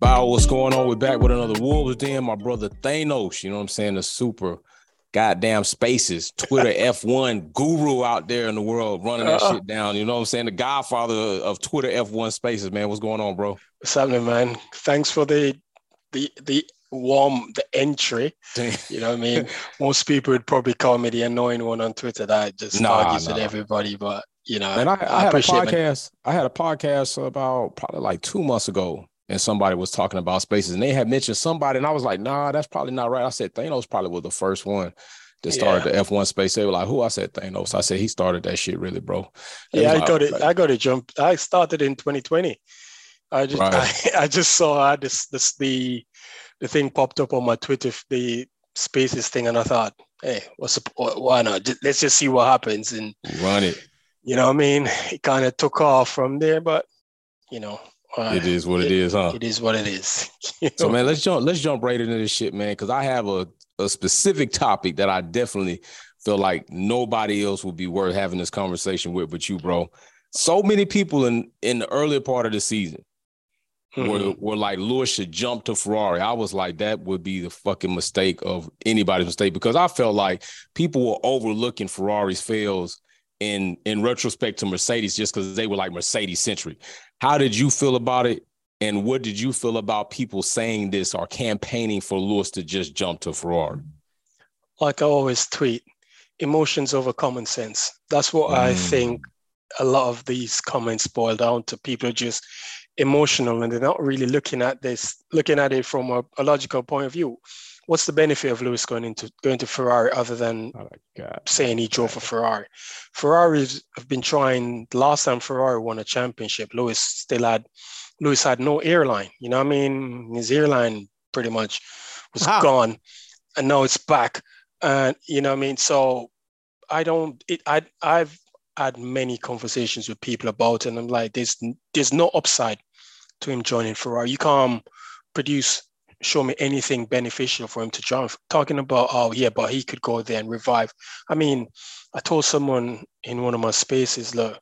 Bow, what's going on? We're back with another Wolves Den. My brother Thanos, you know what I'm saying? The super goddamn spaces, Twitter F1 guru out there in the world running that uh, shit down. You know what I'm saying? The godfather of Twitter F1 spaces, man. What's going on, bro? What's happening, man? Thanks for the the the warm the entry. you know what I mean? Most people would probably call me the annoying one on Twitter that just nah, argues nah. with everybody, but you know, and I, I, I had a podcast. I had a podcast about probably like two months ago and somebody was talking about spaces and they had mentioned somebody and I was like, nah, that's probably not right. I said Thanos probably was the first one that started yeah. the F1 space. They were like, who? I said Thanos. I said he started that shit really, bro. yeah, I got it. Like, I got it jump. I started in 2020. I just right. I, I just saw this this the the thing popped up on my Twitter, the spaces thing, and I thought, hey, what's why not? Let's just see what happens and run it. You know what I mean? It kind of took off from there, but you know, it is what it, it is, huh? It is what it is. so man, let's jump let's jump right into this shit, man, because I have a, a specific topic that I definitely feel like nobody else would be worth having this conversation with but you, bro. So many people in in the earlier part of the season mm-hmm. were, were like Lewis should jump to Ferrari. I was like, that would be the fucking mistake of anybody's mistake because I felt like people were overlooking Ferrari's fails in in retrospect to Mercedes just because they were like Mercedes centric. How did you feel about it? And what did you feel about people saying this or campaigning for Lewis to just jump to Ferrari? Like I always tweet, emotions over common sense. That's what mm. I think a lot of these comments boil down to. People are just emotional and they're not really looking at this, looking at it from a, a logical point of view what's the benefit of Lewis going into going to Ferrari other than oh saying he drove for Ferrari? Ferraris have been trying. Last time Ferrari won a championship, Lewis still had Lewis had no airline. You know what I mean? His airline pretty much was wow. gone, and now it's back. And you know what I mean? So I don't. It, I I've had many conversations with people about it, and I'm like, there's there's no upside to him joining Ferrari. You can't produce show me anything beneficial for him to join. Talking about, oh yeah, but he could go there and revive. I mean, I told someone in one of my spaces, look,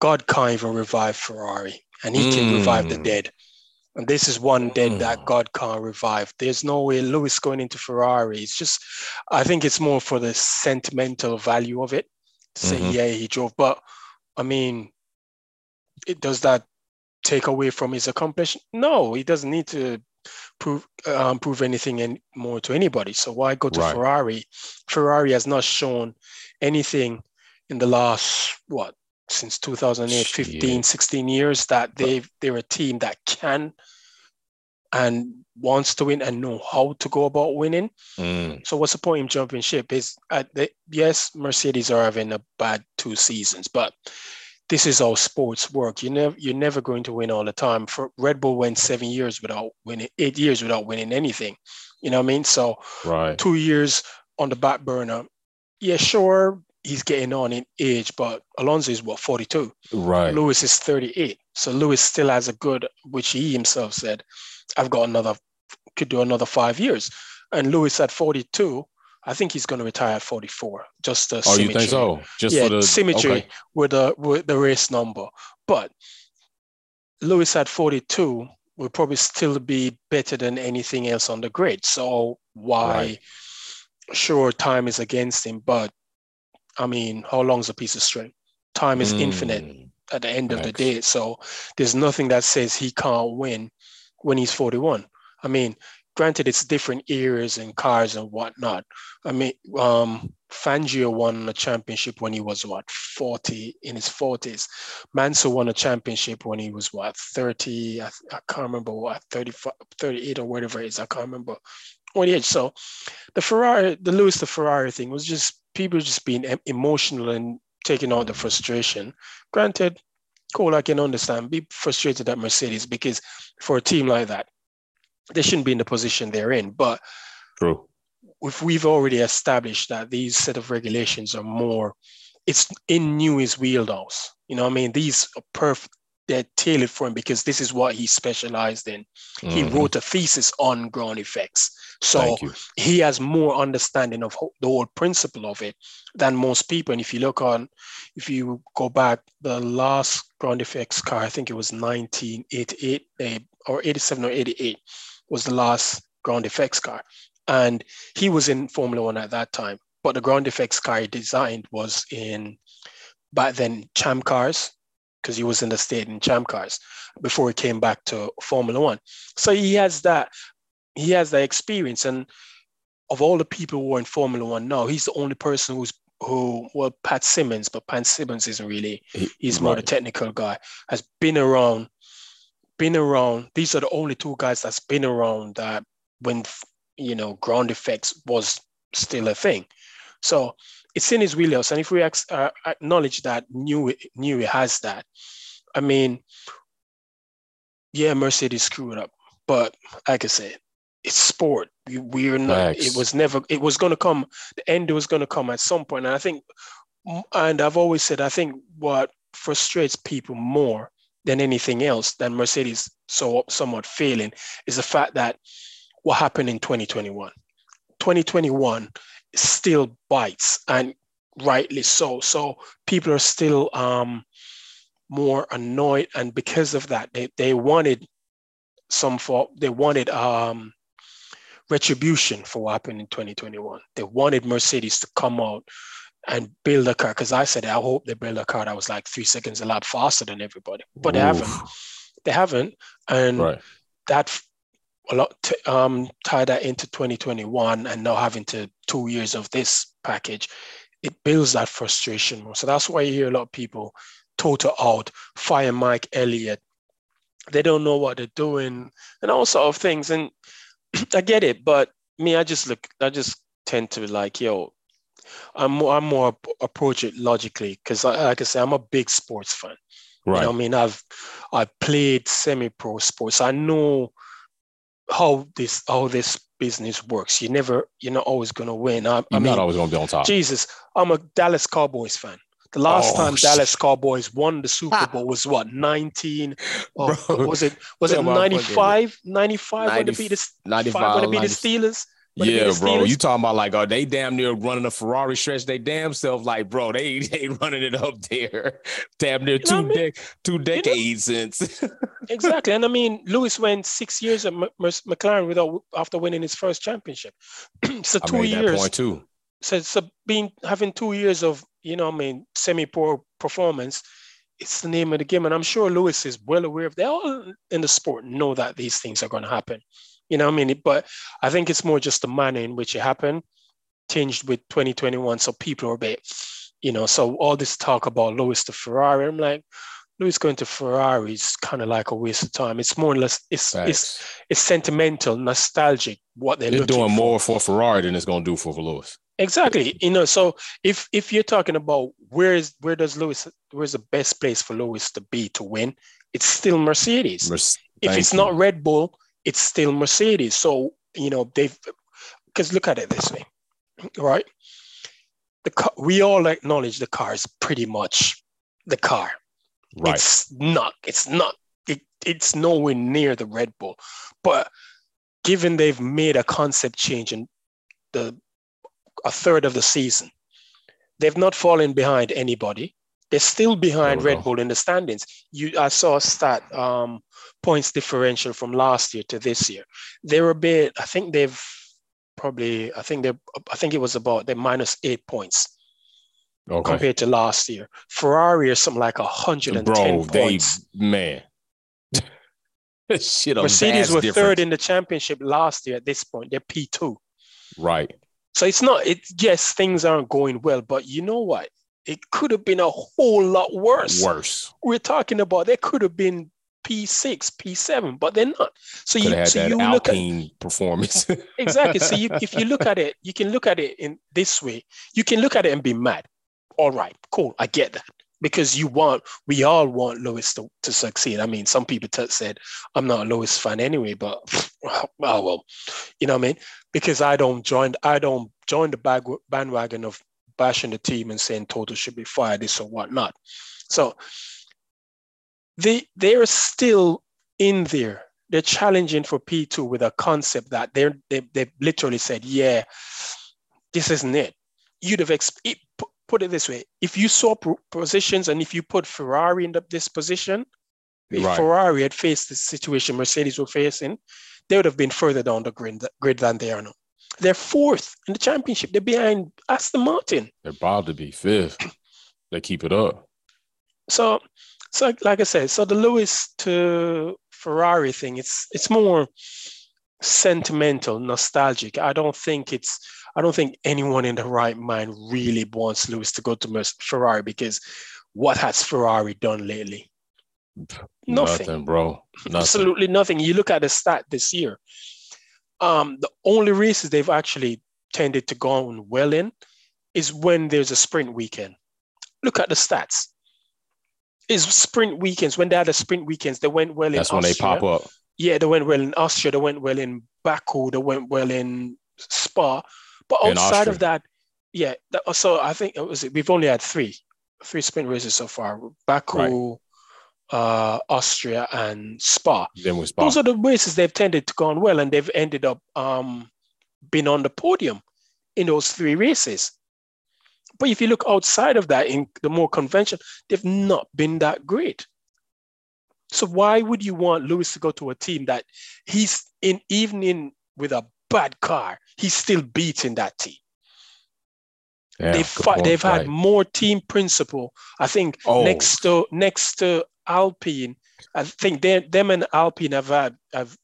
God can't even revive Ferrari, and He mm. can revive the hmm. dead. And this is one dead mm. that hmm. God can't revive. There's no way Lewis going into Ferrari. It's just, I think it's more for the sentimental value of it. To say, mm-hmm. yeah, he drove, but I mean, it does that take away from his accomplishment? No, he doesn't need to prove um, prove anything more to anybody. So why go to right. Ferrari? Ferrari has not shown anything in the last what since 2008 15 yeah. 16 years that they they're a team that can and wants to win and know how to go about winning. Mm. So what's the point in jumping ship? Is at the, yes, Mercedes are having a bad two seasons, but this is how sports work. You never you're never going to win all the time. For Red Bull went seven years without winning, eight years without winning anything. You know what I mean? So right. two years on the back burner. Yeah, sure, he's getting on in age, but Alonso is what 42. Right. Lewis is 38. So Lewis still has a good, which he himself said, I've got another could do another five years. And Lewis at 42 I think he's going to retire at 44. Just the oh, symmetry. you think so? Just yeah, for the symmetry okay. with the with the race number. But Lewis at 42 will probably still be better than anything else on the grid. So why? Right. Sure, time is against him, but I mean, how long's a piece of string? Time is mm. infinite at the end of the day. So there's nothing that says he can't win when he's 41. I mean, granted it's different eras and cars and whatnot. I mean, um, Fangio won a championship when he was what 40 in his 40s. Mansell won a championship when he was what 30. I, I can't remember what 35, 38 or whatever it is. I can't remember on the edge. So the Ferrari, the Lewis the Ferrari thing was just people just being emotional and taking out the frustration. Granted, cool, I can understand. Be frustrated at Mercedes because for a team like that, they shouldn't be in the position they're in. But True. if we've already established that these set of regulations are more, it's in Newey's wheelhouse. You know, I mean, these are perfect. They're tailored for him because this is what he specialized in. Mm-hmm. He wrote a thesis on ground effects, so he has more understanding of the whole principle of it than most people. And if you look on, if you go back, the last ground effects car, I think it was 1988, they or 87 or 88 was the last ground effects car. And he was in Formula One at that time. But the ground effects car he designed was in back then Champ cars, because he was in the state in Champ cars before he came back to Formula One. So he has that, he has that experience. And of all the people who are in Formula One now, he's the only person who's who well Pat Symonds, but Pat Symonds isn't really he's more right. the technical guy, has been around, been around. These are the only two guys that's been around that when you know ground effects was still a thing. So it's in his wheelhouse. And if we uh, acknowledge that Newey Newey has that, I mean, yeah, Mercedes screwed up, but like I said, it's sport. We, are not. It was never. It was going to come. The end was going to come at some point. And I think, and I've always said, I think what frustrates people more than anything else than Mercedes so somewhat failing is the fact that what happened in 2021. 2021 still bites, and rightly so. So people are still um, more annoyed, and because of that, they, they wanted some for they wanted um, retribution for what happened in 2021. They wanted Mercedes to come out and build a car because I said I hope they build a car that was like three seconds a lap faster than everybody, but they haven't. They haven't, and right. that a lot um, tie that into 2021 and now having to two years of this package, it builds that frustration more. So that's why you hear a lot of people total out, fire Mike Elliott. They don't know what they're doing and all sort of things. And I get it, but me, I just look, I just tend to be like, yo, I'm more, I'm more approach it logically because, like I say, I'm a big sports fan. Right. You know I mean, I've I played semi-pro sports. I know how this how this business works. You never, you're not always going to win. I, you're I mean, not always going to be on top. Jesus, I'm a Dallas Cowboys fan. The last oh, time shit. Dallas Cowboys won the Super Bowl was what 19 oh, was it was it 95 95 when they beat the 95 when they beat the Steelers yeah, bro. You talking about like, are they damn near running a Ferrari stretch? They damn self like, bro. They they running it up there, damn near two de- two decades you know? since. exactly, and I mean, Lewis went six years at M- McLaren without after winning his first championship. so two years. point too. So, so being having two years of you know, I mean, semi poor performance, it's the name of the game. And I'm sure Lewis is well aware of they all in the sport know that these things are going to happen. You know I mean? But I think it's more just the manner in which it happened, tinged with 2021. So people are a bit, you know, so all this talk about Lewis to Ferrari, I'm like, Lewis going to Ferrari is kind of like a waste of time. It's more or less it's it's it's sentimental, nostalgic. What they're, they're doing for. more for Ferrari than it's going to do for Lewis. Exactly. You know, so if if you're talking about where is where does Lewis where's the best place for Lewis to be to win, it's still Mercedes. Mer- if it's you. not Red Bull, it's still Mercedes. So you know they've because look at it this way, right? The car, we all acknowledge the car is pretty much the car. Right. It's not. It's not. It, it's nowhere near the Red Bull, but given they've made a concept change in the a third of the season. They've not fallen behind anybody. They're still behind Red Bull in the standings. You, I saw a stat um, points differential from last year to this year. They're a bit. I think they've probably. I think they're, I think it was about they're minus eight points okay. compared to last year. Ferrari is something like hundred and ten points. Bro, they, man. Shit, Mercedes were difference. third in the championship last year. At this point, they're P two. Right. So it's not, it yes, things aren't going well, but you know what? It could have been a whole lot worse. Worse. We're talking about there could have been P6, P7, but they're not. So could you, so you look at performance. exactly. So you, if you look at it, you can look at it in this way. You can look at it and be mad. All right, cool. I get that because you want, we all want Lewis to, to succeed. I mean, some people t- said, I'm not a Lewis fan anyway, but oh, well, you know what I mean? because I don't join I don't join the bag, bandwagon of bashing the team and saying Toto should be fired, this or whatnot. So they they're still in there. They're challenging for P2 with a concept that they're they they literally said, yeah, this isn't it. You'd have exp- it, put it this way: if you saw positions and if you put Ferrari in the, this position, If right. Ferrari had faced the situation Mercedes were facing, they would have been further down the grid, grid than they are now. They're fourth in the championship. They're behind Aston Martin. They're bound to be fifth. they keep it up. So, so like I said, so the Lewis to Ferrari thing, it's it's more sentimental, nostalgic. I don't think it's I don't think anyone in the right mind really wants Lewis to go to Ferrari because what has Ferrari done lately? Nothing, nothing bro. Nothing. Absolutely nothing. You look at the stat this year. Um, the only races they've actually tended to go on well in is when there's a sprint weekend. Look at the stats. Is sprint weekends when they had the sprint weekends, they went well That's in. That's when Austria. they pop up. Yeah, they went well in Austria. They went well in Baku. They went well in Spa. But outside of that, yeah. That, so I think it was we've only had three, three sprint races so far: Baku, right. uh, Austria, and Spa. Then with Spa. Those are the races they've tended to go on well, and they've ended up um, being on the podium in those three races. But if you look outside of that, in the more conventional, they've not been that great. So why would you want Lewis to go to a team that he's in even in with a bad car, he's still beating that team. Yeah, they've they've right. had more team principal. I think oh. next to next to Alpine, I think they, them and Alpine have had have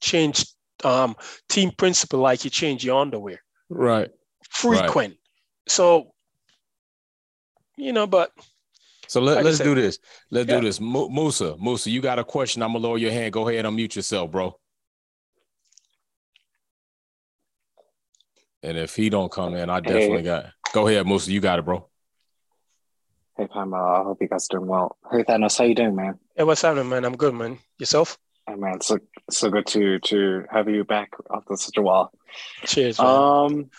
changed um, team principal like you change your underwear. Right. Frequent. Right. So you know, but so let, us do this. Let's yeah. do this. Musa, Musa, you got a question. I'm gonna lower your hand. Go ahead, and unmute yourself, bro. And if he don't come in, I definitely hey. got. Go ahead, Musa. You got it, bro. Hey, Pam. I hope you guys doing well. Hey, Thanos, how you doing, man? Hey, what's happening, man? I'm good, man. Yourself? Hey, man. So so good to to have you back after such a while. Cheers. Man. Um,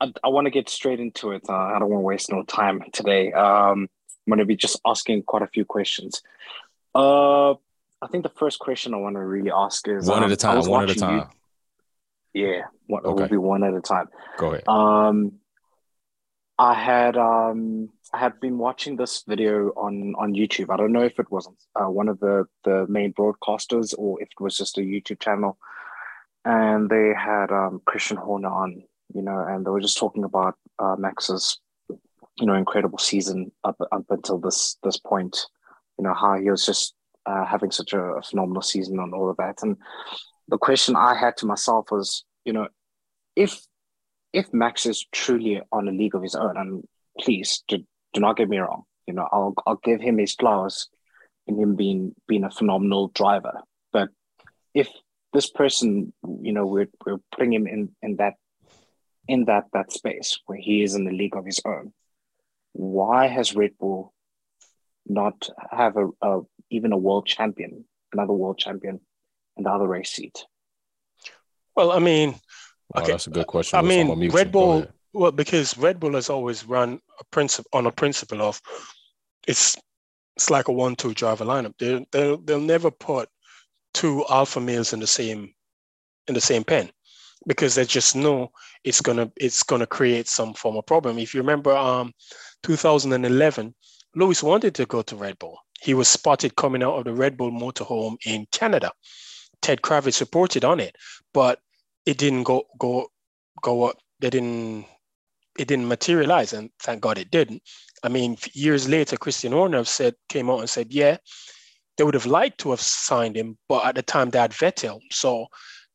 I, I want to get straight into it. Uh, I don't want to waste no time today. Um, I'm going to be just asking quite a few questions. Uh, I think the first question I want to really ask is one um, at a time. One at a time. You, yeah, one, okay. will be one at a time. Go ahead. Um, I had um, I had been watching this video on on YouTube. I don't know if it was uh, one of the the main broadcasters or if it was just a YouTube channel, and they had um, Christian Horner on, you know, and they were just talking about uh, Max's, you know, incredible season up up until this this point. You know how he was just uh, having such a, phenomenal season and all of that, and the question I had to myself was, you know, if if Max is truly on a league of his own, and please do, do not get me wrong, you know, I'll I'll give him his flowers in him being being a phenomenal driver. But if this person, you know, we're we're putting him in in that in that that space where he is in the league of his own, why has Red Bull not have a, a even a world champion, another world champion in the other race seat? Well, I mean, wow, okay. that's a good question. I mean, Red Bull. Well, because Red Bull has always run a principle on a principle of it's it's like a one-two driver lineup. They they they'll never put two alpha males in the same in the same pen because they just know it's gonna it's gonna create some form of problem. If you remember, um, 2011, Lewis wanted to go to Red Bull. He was spotted coming out of the Red Bull motorhome in Canada. Ted Kravitz reported on it, but it didn't go go go up. They didn't it didn't materialize, and thank God it didn't. I mean, years later, Christian Horner said came out and said, yeah, they would have liked to have signed him, but at the time they had Vettel, so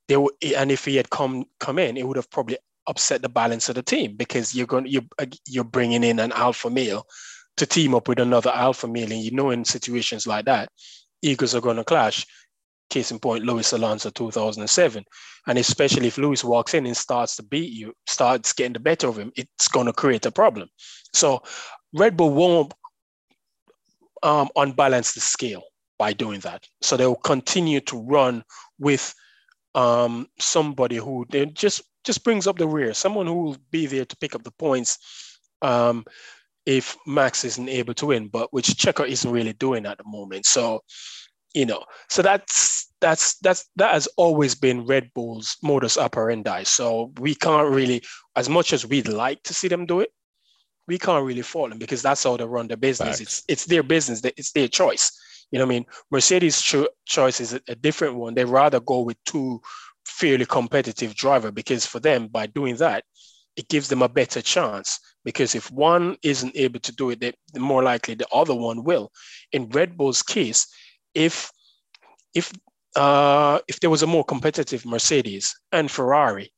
they would, and if he had come come in, it would have probably upset the balance of the team because you're going you're you're bringing in an alpha male to team up with another alpha male, and you know in situations like that, egos are going to clash. Case in point, Lewis Alonso 2007. And especially if Lewis walks in and starts to beat you, starts getting the better of him, it's going to create a problem. So Red Bull won't um, unbalance the scale by doing that. So they'll continue to run with um, somebody who they just just brings up the rear, someone who will be there to pick up the points um, if Max isn't able to win, but which Checo isn't really doing at the moment. So, you know, so that's that's that's that has always been Red Bull's modus operandi. So we can't really, as much as we'd like to see them do it, we can't really fault them because that's how they run their business. It's it's their business. It's their choice. You know what I mean? Mercedes' cho- choice is a, a different one. They rather go with two fairly competitive driver because for them, by doing that, it gives them a better chance. Because if one isn't able to do it, they, the more likely the other one will. In Red Bull's case, if if uh, if there was a more competitive Mercedes and Ferrari,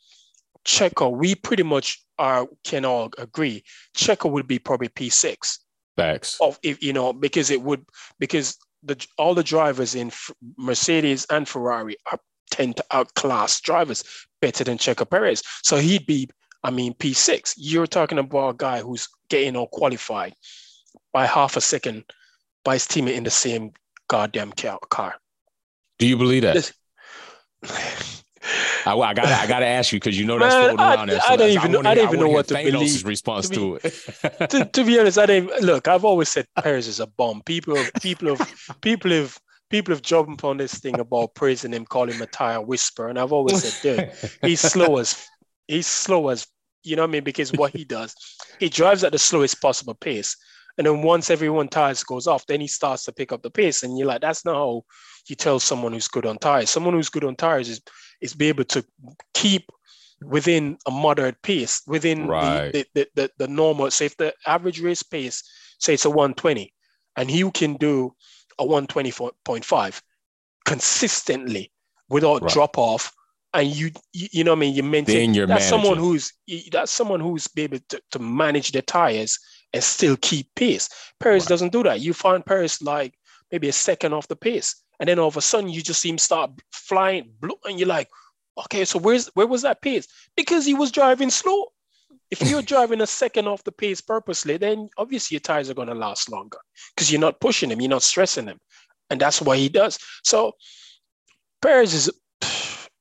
Checo, we pretty much are can all agree Checo would be probably P6. Facts. Of if you know because it would because the all the drivers in Mercedes and Ferrari are tend to outclass drivers better than Checo Perez. So he'd be, I mean, P6. You're talking about a guy who's getting all qualified by half a second by his teammate in the same goddamn car. Do you believe that? I, I got I got to ask you because you know that's Man, around I, there. So I don't even know. I don't even know what to Thanos' believe. response to, to, it. to, to, be honest, I didn't look. I've always said Perez is a bomb. People, have, people have, people have, people have jumped on this thing about praising him, calling him a tire whisperer, and I've always said, dude, he's slow as he's slow as you know what I mean because what he does, he drives at the slowest possible pace, and then once everyone tires goes off, then he starts to pick up the pace, and you're like, that's not how you tell someone who's good on tires. Someone who's good on tires is is be able to keep within a moderate pace, within right. the, the, the, the, normal. Say if the average race pace, say it's a 120, and you can do a 120.5 consistently without right. drop off, and you, you, you know what I mean, you maintain. That's managing. someone who's that's someone who's be able to, to manage the tires and still keep pace. Perez right. doesn't do that. You find Perez like maybe a second off the pace. And then all of a sudden you just see him start flying, blue, and you're like, okay, so where's where was that pace? Because he was driving slow. If you're driving a second off the pace purposely, then obviously your tires are going to last longer because you're not pushing them, you're not stressing them, and that's what he does. So Perez is.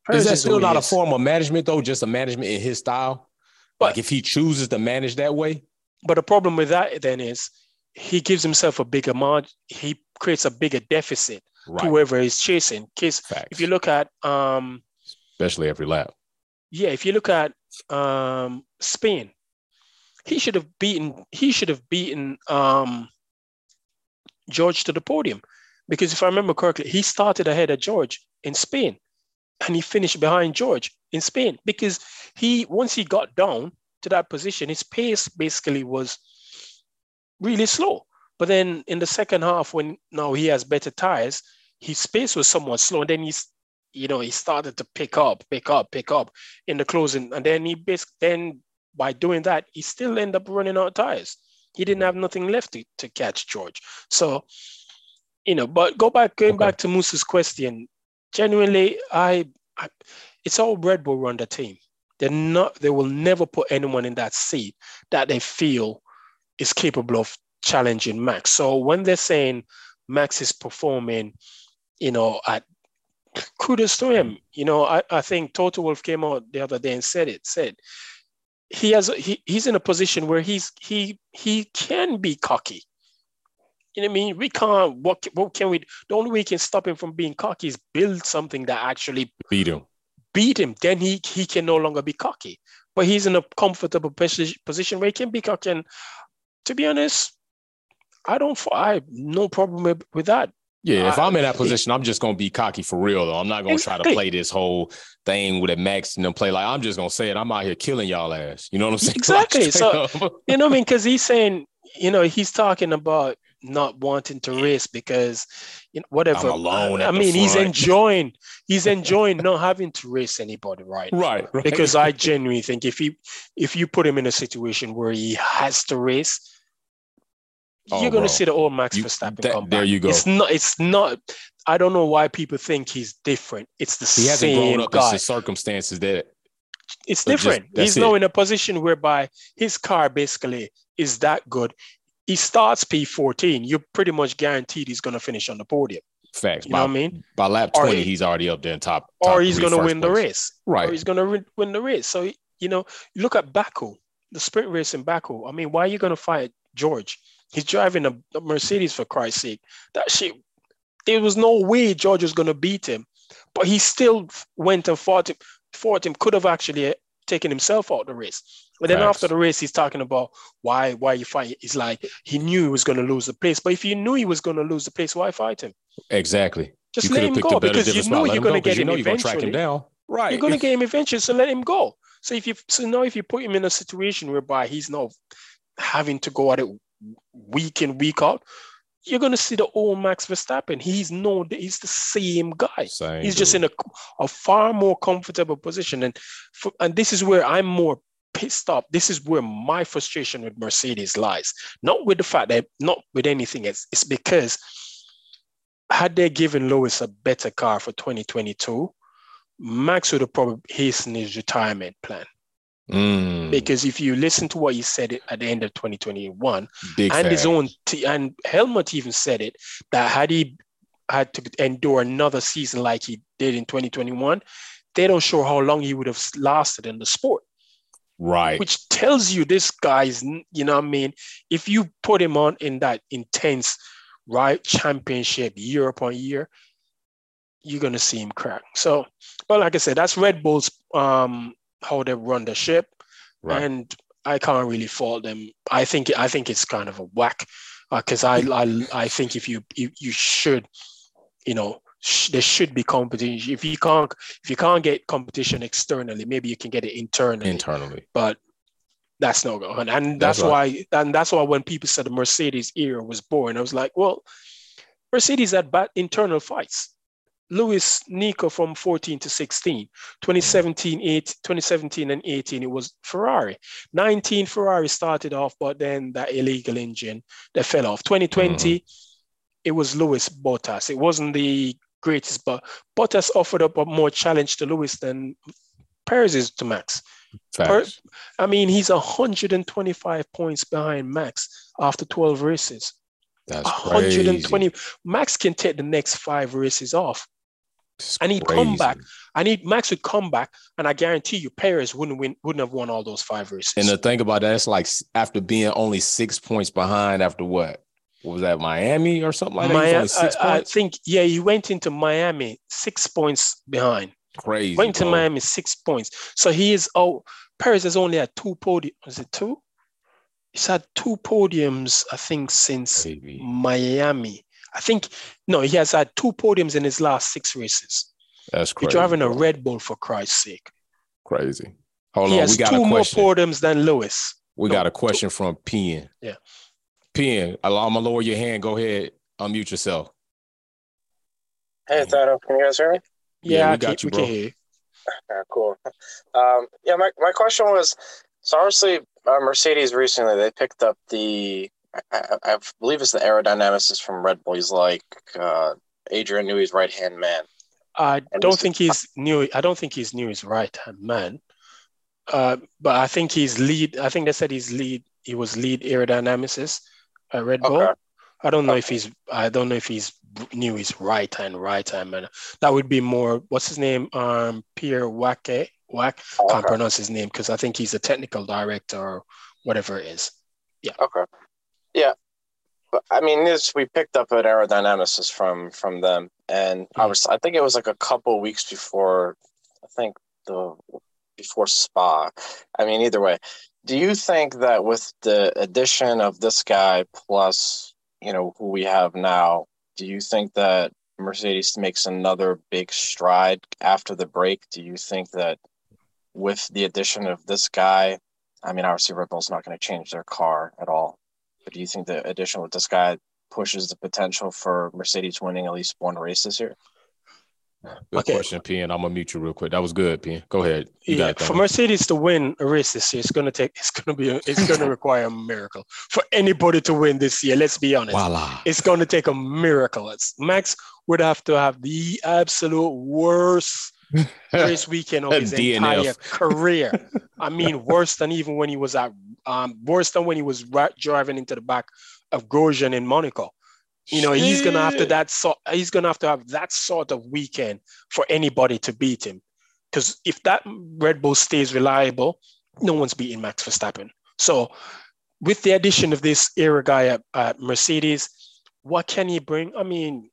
Perez is that still not a form of management though? Just a management in his style. But, like if he chooses to manage that way. But the problem with that then is he gives himself a bigger margin. He creates a bigger deficit right. to whoever is chasing. Case if you look at um, especially every lap. Yeah, if you look at um, Spain, he should have beaten. He should have beaten um, George to the podium, because if I remember correctly, he started ahead of George in Spain, and he finished behind George in Spain because he once he got down to that position, his pace basically was really slow. But then in the second half, when now he has better tires, his pace was somewhat slow. And then he's, you know, he started to pick up, pick up, pick up in the closing. And then he basically, then by doing that, he still ended up running out of tires. He didn't have nothing left to, to catch George. So, you know, but go back, going okay. back to Musa's question, genuinely, I, I, it's all Red Bull run the team. They're not, they will never put anyone in that seat that they feel is capable of challenging Max. So when they're saying Max is performing, you know, at kudos to him. You know, I, I think Toto Wolff came out the other day and said it, said he has he, he's in a position where he's he he can be cocky. You know what I mean? We can't what what can we the only way we can stop him from being cocky is build something that actually beat him. Beat him, then he he can no longer be cocky. But he's in a comfortable position where he can be cocky. And to be honest, I don't. I have no problem with, that. Yeah, if I, am in that position, I'm just gonna be cocky for real though. I'm not gonna try to play this whole thing with a max and then play like I'm just gonna say it. I'm out here killing y'all ass. You know what I'm saying? Exactly. so you know what I mean? Because he's saying, you know, he's talking about not wanting to race because you know, whatever. I'm alone. I mean, he's enjoying he's enjoying not having to race anybody, right? Right. right. Because I genuinely think if he if you put him in a situation where he has to race Oh, you're going to see the old Max you, Verstappen that, come back. There you go. It's not. It's not. I don't know why people think he's different. It's the he same hasn't grown up guy. in circumstances that. It's different. Just, he's it. now in a position whereby his car basically is that good. He starts P14. You're pretty much guaranteed he's going to finish on the podium. Facts. You by, know what I mean? By lap 20, he's already up there in top. top or he's going to win place. the race. Right. Or he's going to win the race. So, you know, look at Baku, the sprint race in Baku. I mean, why are you going to fight George? He's driving a, a Mercedes for Christ's sake. That shit, there was no way George was going to beat him, but he still went and fought him. Fought him. Could have actually eh, taken himself out the race. But then after the race, he's talking about why why you fight. It's like he knew he was going to lose the place. But if you knew he was going to lose the place, why fight him? Exactly. Just you let him go because you know you're going to get him know you're gonna track him eventually. down. Right. You're going to get him eventually, so let him go. So if you so now if you put him in a situation whereby he's now having to go at it week in week out, you're going to see the old Max Verstappen. He's no, he's the same guy. Same He's just in a, a far more comfortable position, and for, and this is where I'm more pissed off. This is where my frustration with Mercedes lies. Not with the fact that not with anything else. It's because had they given Lewis a better car for 2022, Max would have probably hastened his retirement plan. Mm, Because if you listen to what he said at the end of 2021, big and his own t- and Helmut even said it that had he had to endure another season like he did in 2021, they don't show how long he would have lasted in the sport, right. which tells you this guy's, you know what I mean? If you put him on in that intense right championship year upon year, you're gonna see him crack. So, but like I said, that's Red Bull's um how they run the ship right. and I can't really fault them. I think I think it's kind of a whack uh, because I, I I think if you you, you should, you know, sh- there should be competition. If you can't if you can't get competition externally, maybe you can get it internally. Internally. but that's no go. And, and That's that's, why and that's why when people said the Mercedes era was born, I was like, well, Mercedes had bad internal fights. Lewis Nico from 14 to 16, 2017, 8, 2017 and 18, it was Ferrari. 19 Ferrari started off, but then that illegal engine that fell off. 2020, mm-hmm. it was Lewis Bottas. It wasn't the greatest, but Bottas offered up a more challenge to Lewis than Perez is to Max. Facts. I mean, he's 125 points behind Max after 12 races. That's crazy. 120. Max can take the next five races off. It's and he'd come back. I need Max would come back, and I guarantee you, Perez wouldn't win, wouldn't have won all those five races. And the thing about that, it's like after being only six points behind after what? What was that, Miami or something like that? Miami, six I, I think, yeah, he went into Miami six points behind. Crazy. Went to. Miami six points. So he is oh Perez has only had two podiums. Was it two? He's had two podiums, I think, since Crazy. Miami. I think no, he has had two podiums in his last six races. That's crazy. You're driving a. Red Bull for Christ's sake. Crazy. Hold he on. has We got two a more podiums than Lewis. We No, got a question from Pen. Yeah. Pen, allow me to lower your hand. Go ahead. Unmute yourself. Hey, Thano, can you guys hear me? Yeah, Yeah, we I got can- you, bro. can hear you. Yeah, cool. Um, yeah, my, my question was so obviously uh, Mercedes recently they picked up the I, I, believe it's the aerodynamicist from Red Bull. He's like uh, Adrian Newey's right hand man. I And don't think he's new. I don't think he's new. His right hand man. Uh, but I think he's lead. I think they said he's lead. He was lead aerodynamicist at Red Bull. Okay. I don't know if he's. I don't know if he's new. His right hand, right hand man. That would be more. What's his name? Um, Pierre Waché. Wack. Can't pronounce his name because I think he's a technical director or whatever it is. Yeah. Okay. Yeah. But I mean, this we picked up an aerodynamicist from from them, and I hmm. was I think it was like a couple weeks before. I think the before Spa. I mean, either way, do you think that with the addition of this guy plus you know who we have now, do you think that Mercedes makes another big stride after the break? Do you think that with the addition of this guy, I mean, obviously Red Bull's not going to change their car at all. But do you think the addition with this guy pushes the potential for Mercedes winning at least one race this year? Good Okay. question, And I'm gonna mute you real quick. That was good, P. Go ahead. You yeah, got for Mercedes to win a race this year, it's gonna take. It's gonna be. A, it's gonna require a miracle for anybody to win this year. Let's be honest. Voila. It's going to take a miracle. It's, Max would have to have the absolute worst race weekend of his DNF. entire career. I mean, worse than even when he was at, um, worse than when he was ri- driving into the back of Grosjean in Monaco. You know, he's gonna have to that sort. He's gonna have to have that sort of weekend for anybody to beat him. Because if that Red Bull stays reliable, no one's beating Max Verstappen. So, with the addition of this era guy at, at Mercedes, what can he bring? I mean,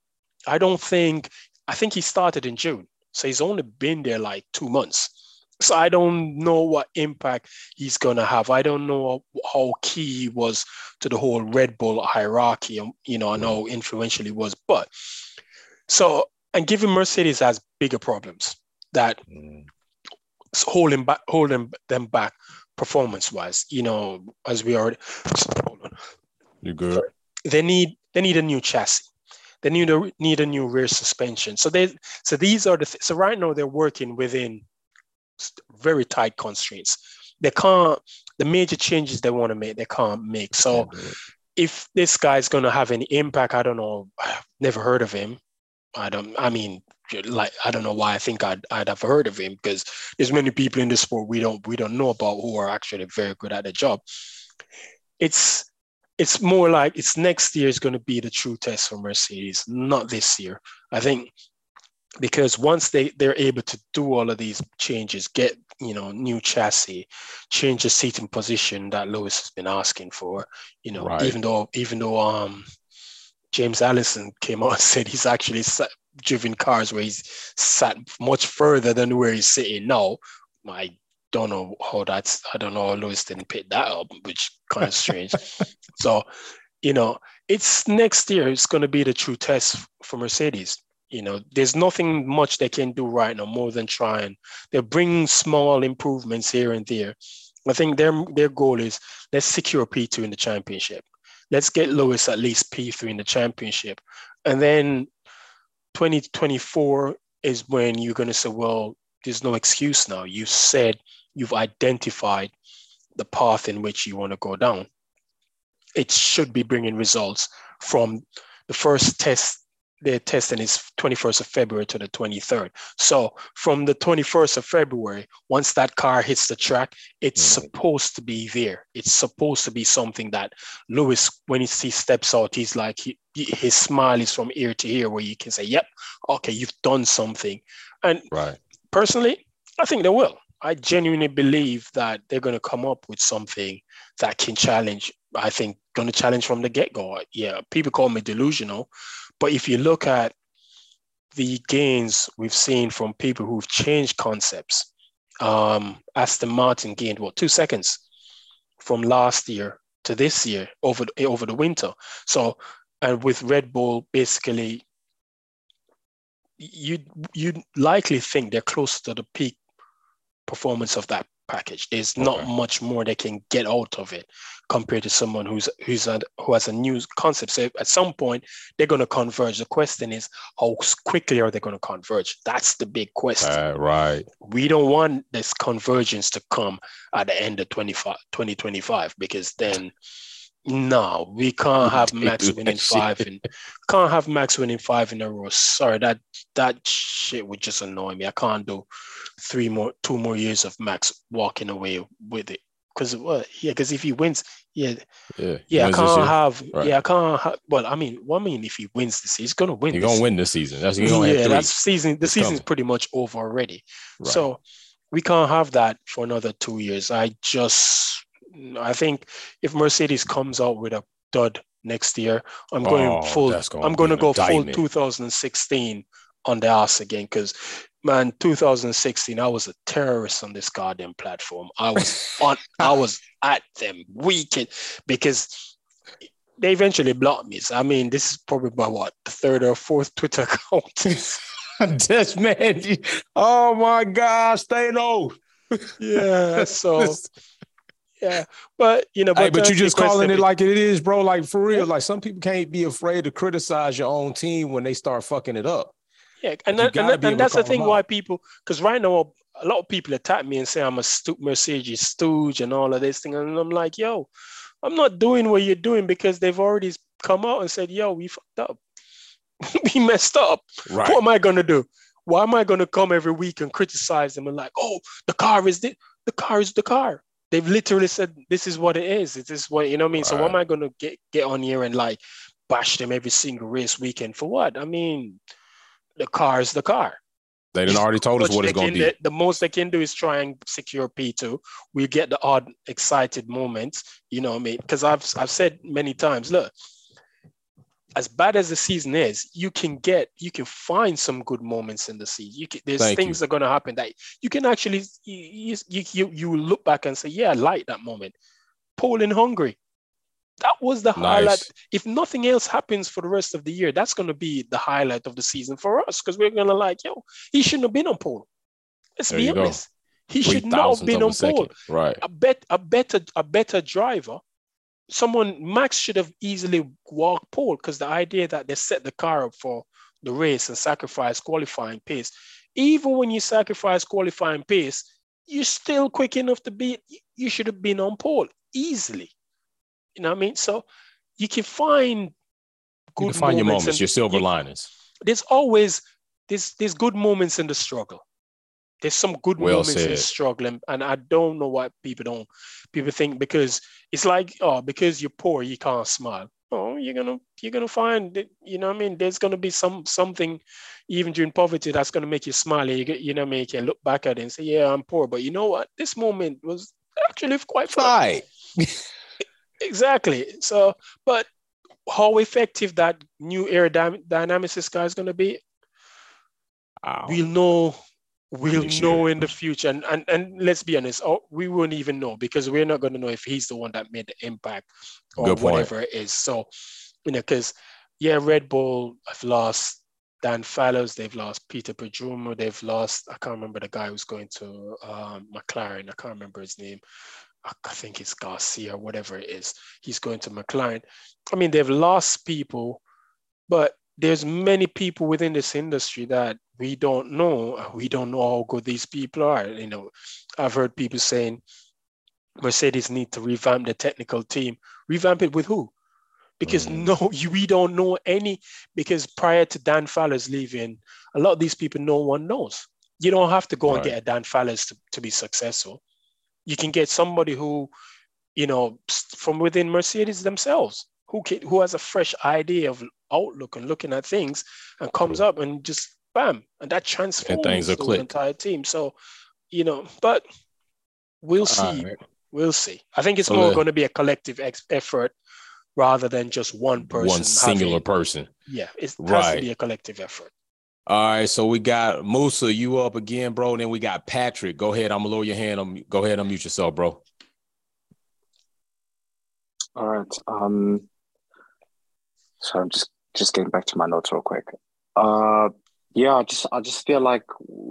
I don't think. I think he started in June, so he's only been there like two months. So I don't know what impact he's gonna have. I don't know how key he was to the whole Red Bull hierarchy. Um, you know, I know influential he was, but so and given Mercedes has bigger problems that mm. holding back, holding them back performance-wise. You know, as we already. Hold on. You good? They need they need a new chassis. They need a need a new rear suspension. So they so these are the th- so right now they're working within very tight constraints. They can't the major changes they want to make they can't make. So if this guy's going to have any impact, I don't know. I've never heard of him. I don't. I mean, like I don't know why I think I'd I'd have heard of him because there's many people in the sport we don't we don't know about who are actually very good at the job. It's it's more like it's next year is going to be the true test for Mercedes, not this year. I think because once they they're able to do all of these changes, get you know new chassis, change the seating position that Lewis has been asking for, you know, right. even though even though um James Allison came out and said he's actually sat, driven cars where he's sat much further than where he's sitting now. I don't know how that's I don't know how Lewis didn't pick that up, which kind of strange. so, you know, it's next year. It's going to be the true test for Mercedes. You know, there's nothing much they can do right now more than trying. They're bringing small improvements here and there. I think their their goal is let's secure P2 in the championship. Let's get Lewis at least P3 in the championship. And then 2024 is when you're going to say, well, there's no excuse now. You said you've identified the path in which you want to go down. It should be bringing results from the first test. They're testing is 21st of February to the 23rd. So from the 21st of February, once that car hits the track, it's supposed to be there. It's supposed to be something that Lewis, when he, he steps out, he's like, he, his smile is from ear to ear, where you can say, "Yep, okay, you've done something." And right. personally, I think they will. I genuinely believe that they're going to come up with something that can challenge. I think going to challenge from the get go. Yeah, people call me delusional, but if you look at the gains we've seen from people who've changed concepts, um, Aston Martin gained what two seconds from last year to this year over over the winter. So, and with Red Bull, basically, you you likely think they're close to the peak performance of that package. There's okay. not much more they can get out of it compared to someone who's who's a, who has a new concept. So at some point they're going to converge. The question is how quickly are they going to converge? That's the big question. Uh, right. We don't want this convergence to come at the end of 25, 2025 because then no, we can't have Max winning five and can't have Max winning five in a row. Sorry, that that shit would just annoy me. I can't do three more, two more years of Max walking away with it. Because well, yeah, because if he wins, yeah, yeah, yeah, I can't have, right. yeah, I can't have. Well, I mean, what I mean, if he wins this, he's gonna win. He's gonna win this season. That's yeah, that's season. The season's coming. pretty much over already. Right. So we can't have that for another two years. I just I think if Mercedes comes out with a dud next year, I'm going oh, full. I'm going to go full 2016 on the ass again because man 2016 i was a terrorist on this goddamn platform. I was on i was at them weekend because they eventually blocked me. So, i mean this is probably my what third or fourth twitter account. This man oh my gosh they know yeah so yeah, but you know, but, hey, but you just calling it like it is, bro. Like for real, like some people can't be afraid to criticize your own team when they start fucking it up. Yeah, and, that, and, and that's the thing why people, because right now a lot of people attack me and say I'm a stu- Mercedes stooge and all of this thing, and I'm like, yo, I'm not doing what you're doing because they've already come out and said, yo, we fucked up, we messed up. Right. What am I gonna do? Why am I gonna come every week and criticize them and like, oh, the car is the, the car is the car they've literally said this is what it is. It is what you know what I mean. So what am I gonna get get on here and like bash them every single race weekend for what? I mean, the car is the car. They didn't already told us what it's going to be. The most they can do is try and secure P2. We get the odd excited moments, you know what I mean? Because I've I've said many times, look, as bad as the season is, you can get, you can find some good moments in the season. You can, there's Thank things that are going to happen that you can actually, you, you, you, you look back and say, yeah, I like that moment. Poland Hungary, that was the highlight. If nothing else happens for the rest of the year, that's going to be the highlight of the season for us because we're going to like, yo, he shouldn't have been on pole. Let's There be you go. honest. He should not have been on pole. Right. A bet, a better, a better driver. Someone Max should have easily walked pole because the idea that they set the car up for the race and sacrifice qualifying pace. Even when you sacrifice qualifying pace, you're still quick enough to beat. You should have been on pole easily. You know what I mean? So you can find You good can find your moments moments, and your silver you- linings. there's always there's there's good moments in the struggle. There's some good Well moments in said. struggle, and, and I don't know why people don't people think because it's like oh because you're poor you can't smile. Oh, you're gonna you're gonna find that you know what I mean. There's gonna be some something even during poverty that's gonna make you smile. You get you know what I mean. You can look back at it and say yeah I'm poor, but you know what? This moment was actually quite fun. Exactly. So, but how effective that new aerodynamics guy is going to be, Wow. we'll know. We'll know in the future, and, and and let's be honest, oh, we won't even know because we're not going to know if he's the one that made the impact or Good point. whatever it is. So, you know, because yeah, Red Bull have lost Dan Fallows, they've lost Peter Prodromou, they've lost I can't remember the guy who's going to um, McLaren. I can't remember his name. I I think it's Garcia, whatever it is. He's going to McLaren. I mean, they've lost people, but there's many people within this industry that we don't know. We don't know how good these people are. You know, I've heard people saying Mercedes need to revamp the technical team. Revamp it with who? Because Mm. no, you, we don't know any. Because prior to Dan Fallows leaving, a lot of these people no one knows. You don't have to go and get a Dan Fallows to, to be successful. You can get somebody who, you know, from within Mercedes themselves, who can, who has a fresh idea of outlook and looking at things, and comes up and just bam, and that transforms things will the click. entire team. So, you know, but we'll see. All right. We'll see. I think it's So more the- going to be a collective ex- effort rather than just one person. One singular having- person. Yeah, it has to be a collective effort. All right, so we got Musa, you up again, bro. Then we got Patrick. Go ahead. I'm gonna lower your hand. Um, go ahead, unmute yourself, bro. All right. Um, so I'm just just getting back to my notes real quick. Uh, yeah, I just I just feel like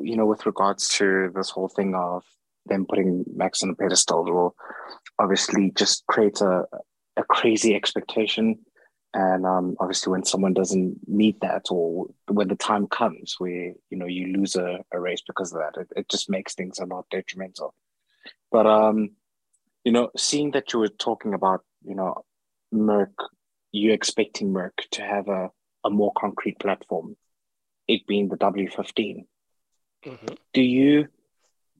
you know with regards to this whole thing of them putting Max on a pedestal will obviously just create a a crazy expectation, and um, obviously when someone doesn't meet that or when the time comes where you know you lose a, a race because of that, it, it just makes things a lot detrimental. But um, you know, seeing that you were talking about, you know, Merck, you expecting Merck to have a, a more concrete platform, it being the W15. Mhm. Do you,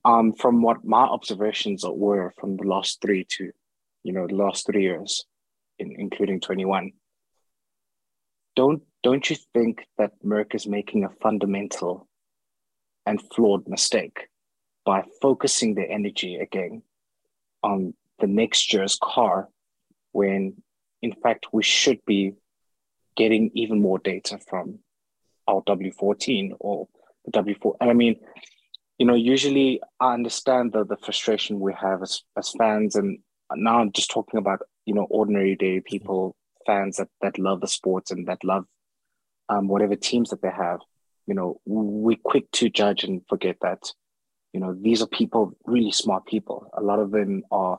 um, from what my observations were from the last three to, you know, the last three years, in, including 21, don't don't you think that Merck is making a fundamental and flawed mistake by focusing their energy again on the next year's car when in fact we should be getting even more data from our W14 or the W4 and I mean you know usually I understand the the frustration we have as, as fans and now I'm just talking about you know ordinary day people fans that that love the sports and that love um, whatever teams that they have. You know we're quick to judge and forget that you know these are people really smart people. A lot of them are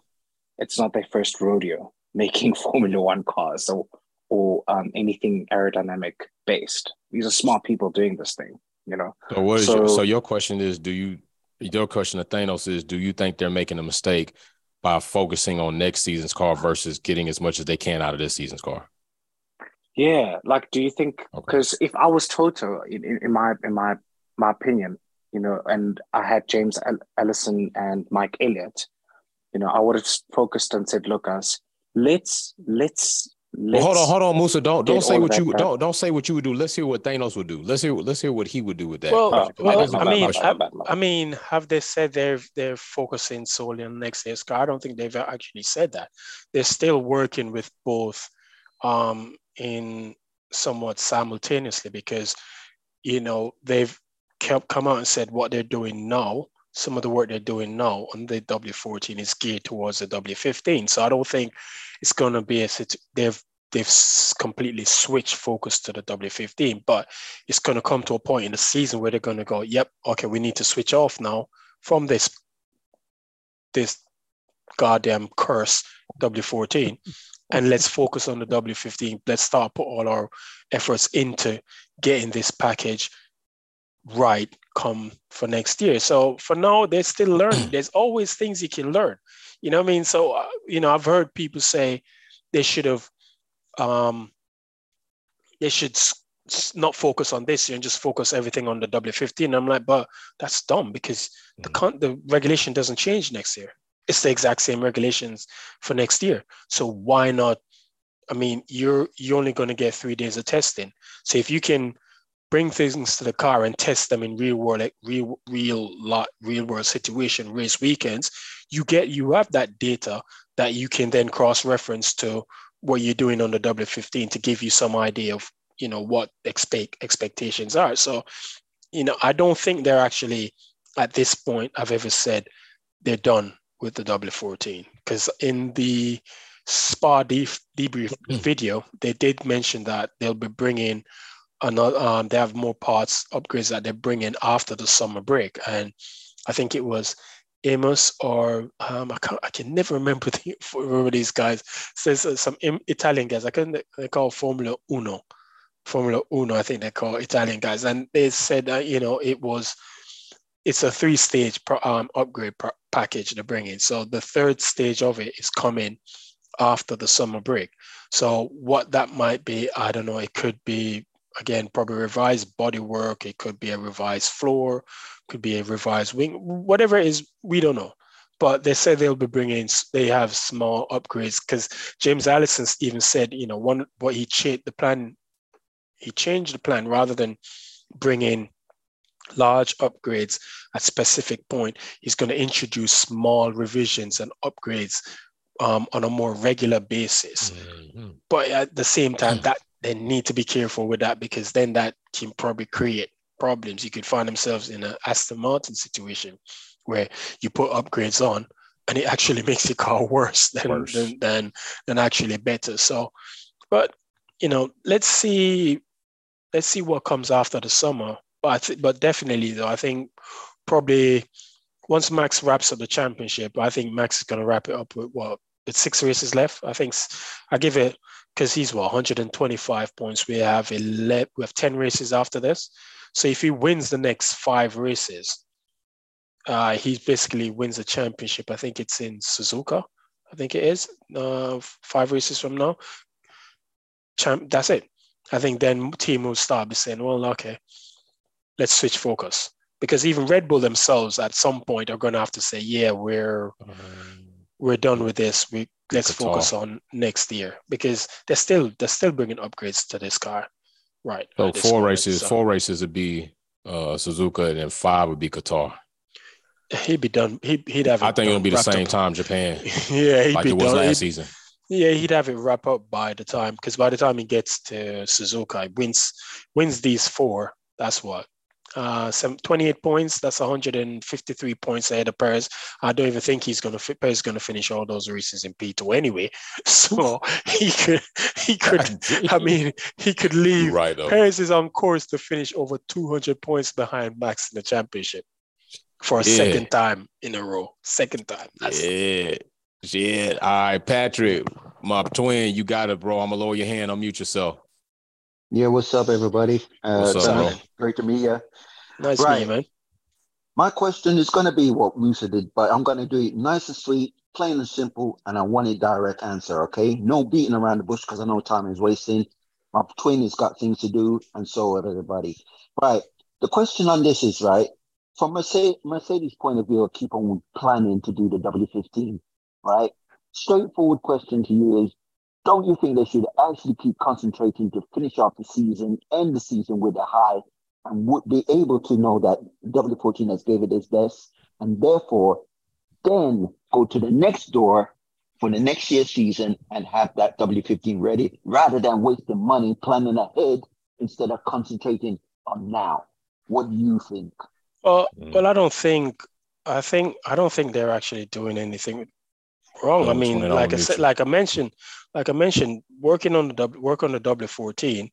it's not their first rodeo making formula one cars or or um, anything aerodynamic based these are smart people doing this thing you know So what is your, So- so your question is? Do you your question to Thanos is? Do you think they're making a mistake by focusing on next season's car versus getting as much as they can out of this season's car? yeah like do you think Okay. because if i was toto in, in, my in my my opinion you know and i had james El- allison and mike elliott you know i would have focused and said look guys let's let's Well, let's hold on, hold on, Musa. Don't don't say what you that back. don't don't say what you would do. Let's hear what Thanos would do. Let's hear let's hear what he would do with that. Well, Oh, well, That is a I bad mean. I, my bad, my I mean, have they said they're they're focusing solely on next year's car? I don't think they've actually said that. They're still working with both um, in somewhat simultaneously because you know they've kept come out and said what they're doing now some of the work they're doing now on the W14 is geared towards the W15. So I don't think it's going to be a they've they've completely switched focus to the W15, but it's going to come to a point in the season where they're going to go, yep, okay, we need to switch off now from this this goddamn curse W14 and let's focus on the W15. Let's start put all our efforts into getting this package right come for next year. So for now, they're still learning. There's always things you can learn. You know what I mean? So, uh, you know, I've heard people say they should have, um, they should not focus on this and just focus everything on the W15. I'm like, but that's dumb because the mm. con- the regulation doesn't change next year. It's the exact same regulations for next year. So why not? I mean, you're you're only going to get three days of testing. So if you can bring things to the car and test them in real world, like real, real lot, real world situation, race weekends, you get you have that data that you can then cross reference to what you're doing on the W15 to give you some idea of you know what expect expectations are. So, you know, I don't think they're actually at this point I've ever said they're done with the W14 because in the spa debrief mm-hmm. video they did mention that they'll be bringing another, um, they have more parts upgrades that they're bringing after the summer break. And I think it was Amos or um, I, can't, I can never remember, the, remember these guys. Says so some Italian guys. I can they call Formula Uno, Formula Uno. I think they call Italian guys, and they said that you know it was it's a three stage um, upgrade package they're bringing. So the third stage of it is coming after the summer break. So what that might be, I don't know. It could be again, probably revised bodywork. It could be a revised floor, could be a revised wing, whatever it is, we don't know. But they said they'll be bringing, they have small upgrades because James Allison even said, you know, one what he changed the plan, he changed the plan rather than bringing large upgrades at specific point. He's going to introduce small revisions and upgrades um, on a more regular basis. Mm-hmm. But at the same time, that they need to be careful with that because then that can probably create problems. You could find themselves in an Aston Martin situation where you put upgrades on and it actually makes the car worse than, worse. than, than, than actually better. So, but you know, let's see, let's see what comes after the summer. But but definitely though, I think probably once Max wraps up the championship, I think Max is going to wrap it up with what with six races left. I think I give it because he's what 125 points. We have 11, we have 10 races after this. So if he wins the next five races, uh, he basically wins the championship. I think it's in Suzuka. I think it is uh, five races from now. Champ, that's it. I think then team will start be saying, well, okay, let's switch focus because even Red Bull themselves at some point are going to have to say, yeah, we're um, we're done with this. We let's focus on next year because they're still they're still bringing upgrades to this car, right? So four races, so. four races would be uh, Suzuka, and then five would be Qatar. He'd be done. He, he'd have. I think it'll be the same up. time Japan. yeah, he'd like be it was done. last he'd, season. Yeah, he'd have it wrap up by the time because by the time he gets to Suzuka, he wins wins these four. That's what uh, some 28 points. That's 153 points ahead of Perez. I don't even think he's going to Perez going to finish all those races in P2 anyway. So he could, he could. I mean, he could leave. Right. Perez is on course to finish over 200 points behind Max in the championship for a yeah. second time in a row. Second time. That's yeah. Shit. All right, Patrick, my twin, you got it, bro. I'm gonna lower your hand. Unmute yourself. Yeah, what's up, everybody? Uh, what's up, Great to meet you. Nice right. to meet you, man. My question is going to be what Musa did, but I'm going to do it nice and sweet, plain and simple, and I want a direct answer, okay? No beating around the bush because I know time is wasting. My twin has got things to do, and so have everybody. Right. The question on this is, right, from Mercedes, Mercedes' point of view, I keep on planning to do the W15, right? Straightforward question to you is, don't you think they should actually keep concentrating to finish off the season, end the season with a high, and would be able to know that W14 has gave it its best, and therefore then go to the next door for the next year's season and have that W15 ready rather than wasting money planning ahead instead of concentrating on now. What do you think? Well, mm. well, I don't think. I think I don't think they're actually doing anything wrong. I mean, like I said, like I mentioned, like I mentioned, working on the work on the W14,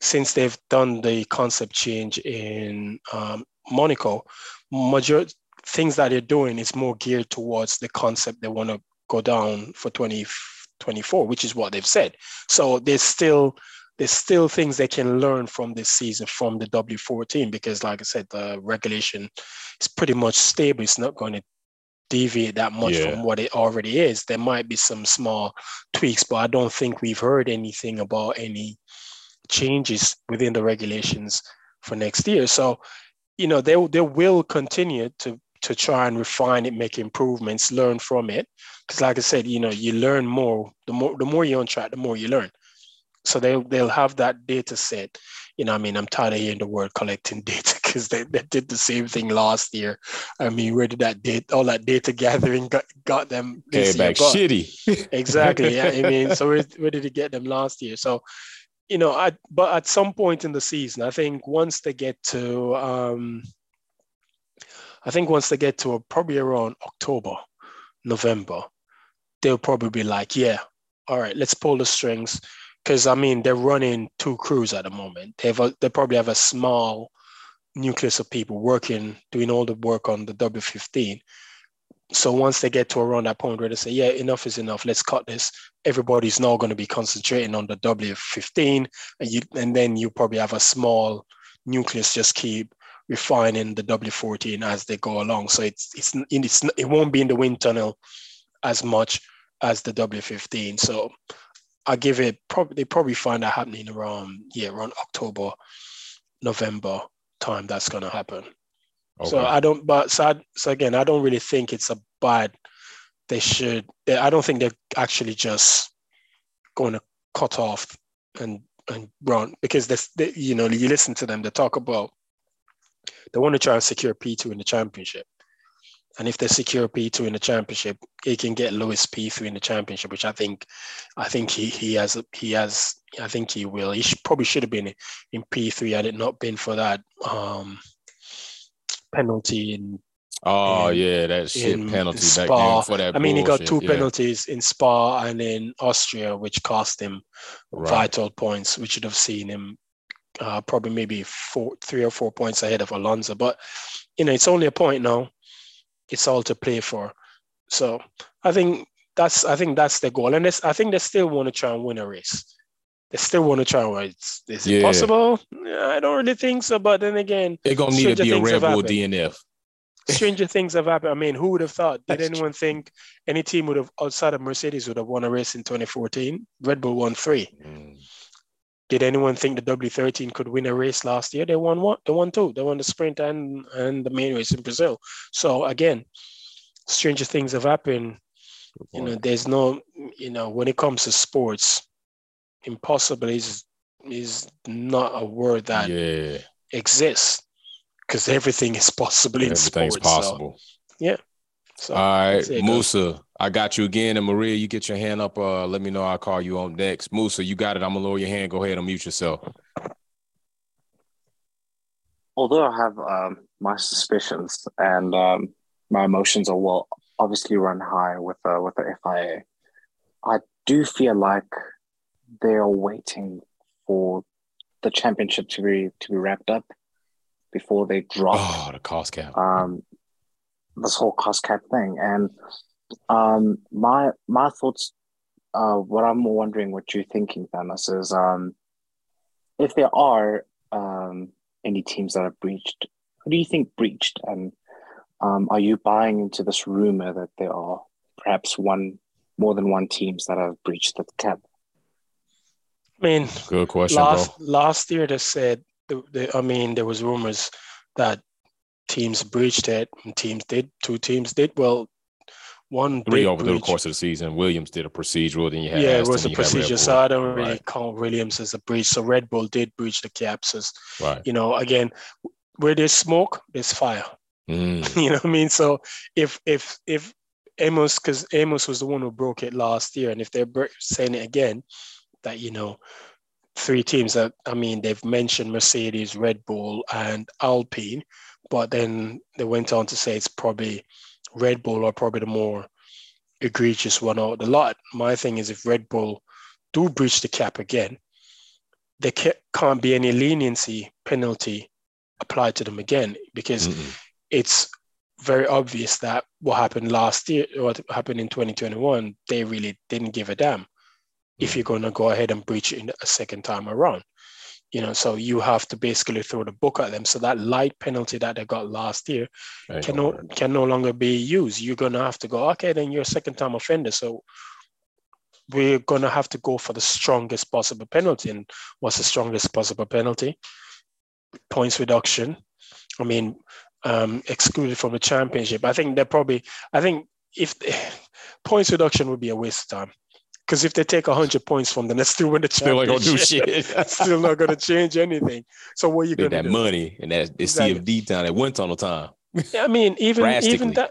since they've done the concept change in um, Monaco, major things that they're doing is more geared towards the concept they want to go down for 2024, which is what they've said. So there's still there's still things they can learn from this season from the W14 because, like I said, the regulation is pretty much stable. It's not going to deviate that much yeah. from what it already is. There might be some small tweaks, but I don't think we've heard anything about any changes within the regulations for next year. So, you know, they, they will continue to to try and refine it, make improvements, learn from it. Because, like I said, you know, you learn more. The more the more you're on track, the more you learn. So they'll they'll have that data set. You know, I mean, I'm tired of hearing the word collecting data because they, they did the same thing last year. I mean, where did that data, all that data gathering got, got them this Came back but, shitty. exactly. Yeah. I mean, so where, where did it get them last year? So, you know, I, but at some point in the season, I think once they get to um, I think once they get to a, probably around October, November, they'll probably be like, yeah, all right, let's pull the strings. Because I mean, they're running two crews at the moment. They have a, they probably have a small nucleus of people working, doing all the work on the W15. So once they get to around that point where they say, yeah, enough is enough, let's cut this. Everybody's now going to be concentrating on the W15, and you, and then you probably have a small nucleus just keep refining the W14 as they go along. So it's it's it's it won't be in the wind tunnel as much as the W15. So I give it probably they probably find that happening around yeah around October, November time. That's going to happen. Okay. So I don't. But so I, so again, I don't really think it's a bad. They should. They, I don't think they're actually just going to cut off and and run because this. They, you know, you listen to them. They talk about they want to try and secure P2 in the championship. And if they secure P2 in the championship, he can get Lewis P3 in the championship, which I think, I think he he has he has I think he will. He should, probably should have been in P3 had it not been for that um, penalty in. Oh in, yeah, that shit penalty Spa. back for that. I mean, bullshit. he got two yeah. penalties in Spa and in Austria, which cost him right. vital points, which should have seen him uh, probably maybe four, three or four points ahead of Alonso. But you know, it's only a point now. It's all to play for. So I think that's I think that's the goal, and I think they still want to try and win a race. They still want to try and win. Is it yeah. possible? I don't really think so. But then again, they're gonna need to be a Red Bull DNF. Stranger things have happened. I mean, who would have thought? Did That's anyone true. think any team would have outside of Mercedes would have won a race in 2014? Red Bull won three. Mm. Did anyone think the W13 could win a race last year? They won one. They won two. They won the sprint and and the main race in Brazil. So again, stranger things have happened. You know, there's no, you know, when it comes to sports, impossible is is not a word that yeah. exists because everything is possible in Everything's sports. possible. So, yeah. So, All right, Musa, I got you again. And Maria, you get your hand up. Uh, let me know. I'll call you on next. Musa, you got it. I'm gonna lower your hand. Go ahead and mute yourself. Although I have um, my suspicions and um, my emotions are well obviously run high with uh, with the FIA, I do feel like they are waiting for the championship to be to be wrapped up before they drop. Oh, the cost cap. Um, this whole cost cap thing. And um, my my thoughts, uh, what I'm wondering, what you're thinking, Thanos, is um, if there are um, any teams that have breached, who do you think breached? And um, are you buying into this rumor that there are perhaps one more than one teams that have breached the cap? I mean, good question. Last bro. last year, they said. The, the, I mean, there was rumors that teams breached it and teams did two teams did well one three over breach. the course of the season williams did a procedural then you had yeah it was a procedure so i don't really right. count williams as a breach so red bull did breach the caps as right. you know again where there's smoke there's fire mm. you know what i mean so if if if Amos, because Amos was the one who broke it last year, and if they're saying it again, that you know, three teams that I mean, they've mentioned Mercedes, Red Bull, and Alpine, but then they went on to say it's probably Red Bull are probably the more egregious one out the lot. My thing is, if Red Bull do breach the cap again, there can't be any leniency penalty applied to them again because mm it's very obvious that what happened last year, what happened in 2021, they really didn't give a damn if you're going to go ahead and breach it a second time around. You know, so you have to basically throw the book at them. So that light penalty that they got last year can no, can no longer be used. You're going to have to go, okay, then you're a second time offender. So we're going to have to go for the strongest possible penalty. And what's the strongest possible penalty? Points reduction. I mean, um, excluded from the championship. I think they're probably, I think if points reduction would be a waste of time. Because if they take 100 points from them, they're still win the championship. Still ain't gonna do shit. still not gonna change anything. So what are you gonna do? that money and that it's exactly. CFD time that went on the time. I mean, even even that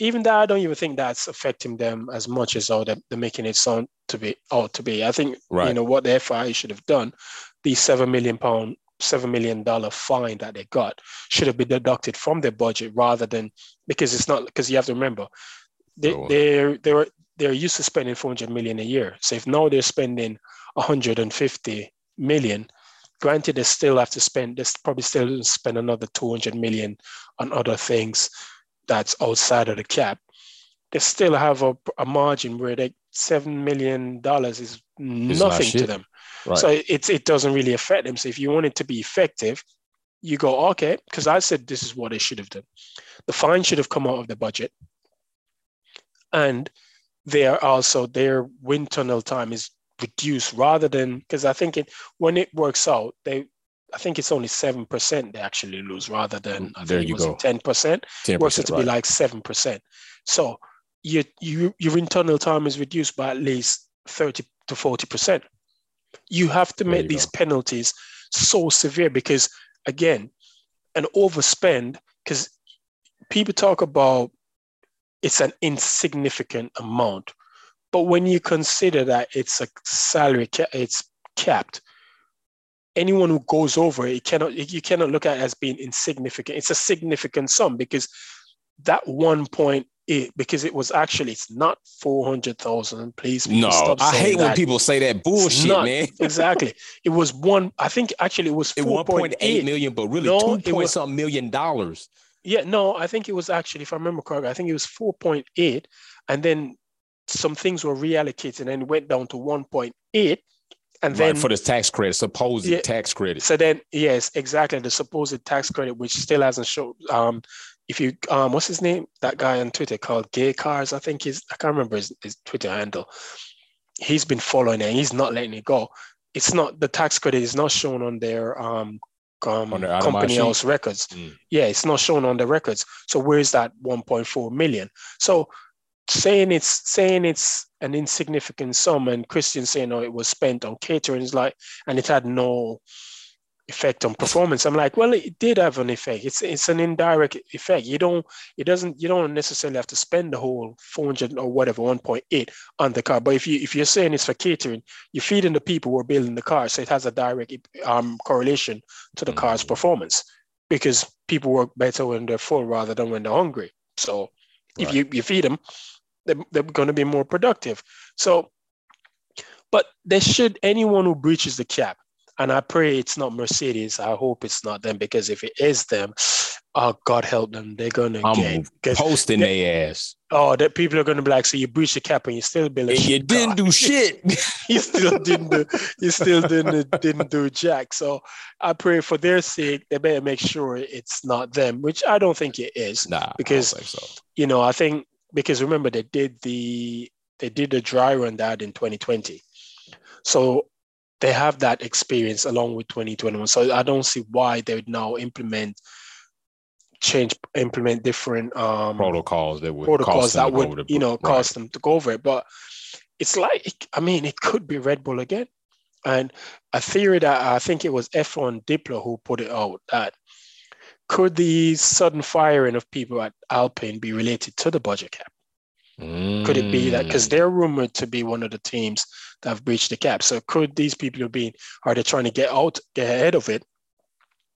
even that I don't even think that's affecting them as much as all they're, they're making it sound to be ought to be. I think right. you know what the FIA should have done. These seven million pound seven million dollar fine that they got should have been deducted from their budget rather than because it's not because you have to remember they oh. they're they're they're used to spending 400 million a year so if now they're spending 150 million granted they still have to spend they probably still spend another 200 million on other things that's outside of the cap they still have a, a margin where they seven million dollars is nothing to them Right. So it, it doesn't really affect them. So if you want it to be effective, you go, okay, because I said this is what they should have done. The fine should have come out of the budget. And they are also their wind tunnel time is reduced rather than because I think it when it works out, they I think it's only seven percent they actually lose rather than I there you go ten percent. Works out to right. be like seven percent. So your you, your internal time is reduced by at least thirty to forty percent. You have to make these go. penalties so severe because, again, an overspend, because people talk about it's an insignificant amount. But when you consider that it's a salary, it's capped, anyone who goes over it, cannot, you cannot look at it as being insignificant. It's a significant sum because that one point it because it was actually it's not 400,000 please no I hate that. when people say that bullshit not, man exactly it was one I think actually it was 1.8 million but really no, 2 point something million dollars yeah no I think it was actually if I remember correctly I think it was 4.8 and then some things were reallocated and it went down to 1.8 and right, then for the tax credit, supposed yeah, tax credit. So then, yes, exactly, the supposed tax credit, which still hasn't shown, um, if you um what's his name? That guy on twitter called gay cars i think he's i can't remember his, his twitter handle. He's been following it he's not letting it go. It's not the tax credit is not shown on their um, um company house records. Mm. yeah it's not shown on the records. So where's that 1.4 million? So saying it's saying it's an insignificant sum and christian saying oh it was spent on catering is like and it had no effect on performance. I'm like, well, it did have an effect. It's it's an indirect effect. You don't it doesn't you don't necessarily have to spend the whole 400 or whatever 1.8 on the car. But if you if you're saying it's for catering, you're feeding the people who are building the car, so it has a direct um, correlation to the car's mm. performance because people work better when they're full rather than when they're hungry. So right. if you, you feed them, they're, they're going to be more productive. So, but there should anyone who breaches the cap and I pray it's not Mercedes. I hope it's not them because if it is them, oh God help them, they're gonna I'm get posting their ass. Oh, that people are gonna be like, so you breached the cap and you still build and you didn't do shit. you still didn't do. You still didn't didn't do jack. So I pray for their sake, they better make sure it's not them, which I don't think it is. Nah, because so. you know I think because remember they did the they did the dry run that in 2020. So they have that experience along with 2021. So I don't see why they would now implement change implement different um, protocols that would protocols that would you know right. cause them to go over it. But it's like I mean it could be Red Bull again. And a theory that I think it was F1 Diplo who put it out that could the sudden firing of people at Alpine be related to the budget cap? Mm. Could it be that because they're rumored to be one of the teams that have breached the cap? So could these people have been are they trying to get out, get ahead of it